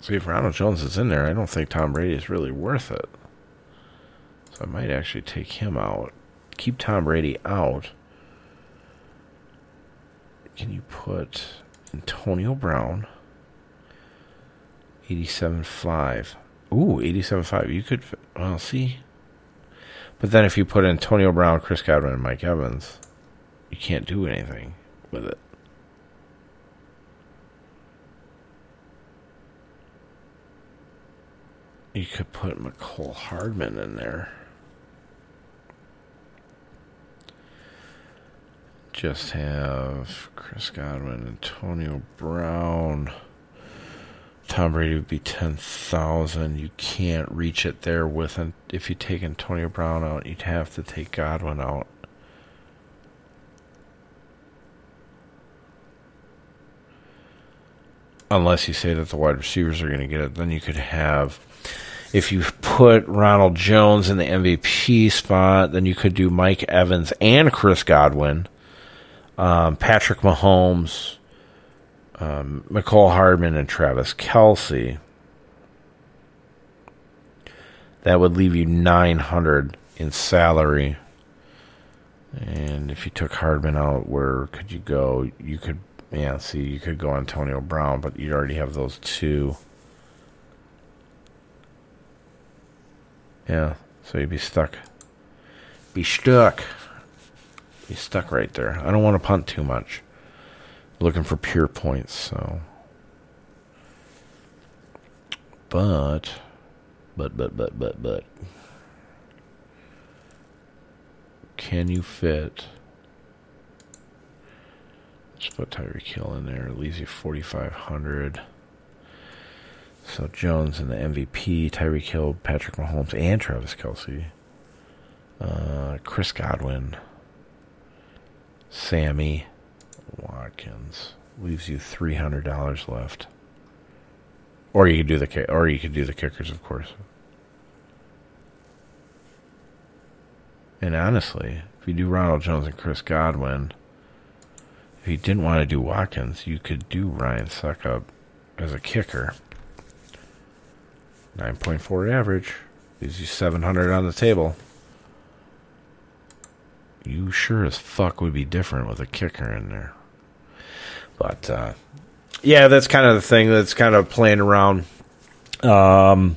See, if Ronald Jones is in there, I don't think Tom Brady is really worth it. So I might actually take him out. Keep Tom Brady out. Can you put Antonio Brown? 87.5. Ooh, 87.5. You could, well, see, but then if you put Antonio Brown, Chris Godwin, and Mike Evans, you can't do anything with it. You could put Mecole Hardman in there. Just have Chris Godwin, Antonio Brown. Tom Brady would be 10,000. You can't reach it there with an, if you take Antonio Brown out, you'd have to take Godwin out. Unless you say that the wide receivers are going to get it, then you could have if you put Ronald Jones in the MVP spot, then you could do Mike Evans and Chris Godwin, um, Patrick Mahomes, um, Mecole Hardman and Travis Kelce. That would leave you 900 in salary. And if you took Hardman out, where could you go? You could, yeah, see, you could go Antonio Brown, but you already have those two. Yeah, so you'd be stuck. Be stuck. Be stuck right there. I don't want to punt too much looking for pure points, so. But, but, but, but, but, but. Can you fit? Let's put Tyreek Hill in there. Leaves you 4,500. So Jones and the MVP, Tyreek Hill, Patrick Mahomes, and Travis Kelce. Uh, Chris Godwin. Sammy. Watkins leaves you three hundred dollars left. Or you could do the or you could do the kickers, of course. And honestly, if you do Ronald Jones and Chris Godwin, if you didn't want to do Watkins, you could do Ryan Succop as a kicker. Nine point four average leaves you seven hundred on the table you sure as fuck would be different with a kicker in there. But uh, yeah, that's kind of the thing that's kind of playing around. Um,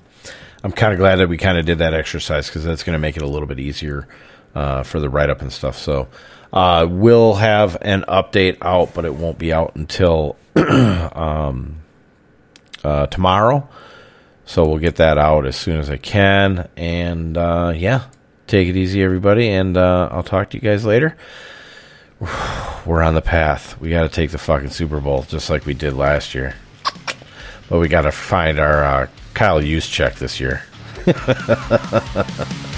I'm kind of glad that we kind of did that exercise because that's going to make it a little bit easier uh, for the write up and stuff. So Uh, we'll have an update out, but it won't be out until um, uh, tomorrow. So we'll get that out as soon as I can. And uh, yeah, take it easy, everybody. And uh, I'll talk to you guys later. We're on the path. We got to take the fucking Super Bowl just like we did last year. But we got to find our uh, Kyle Juszczyk this year.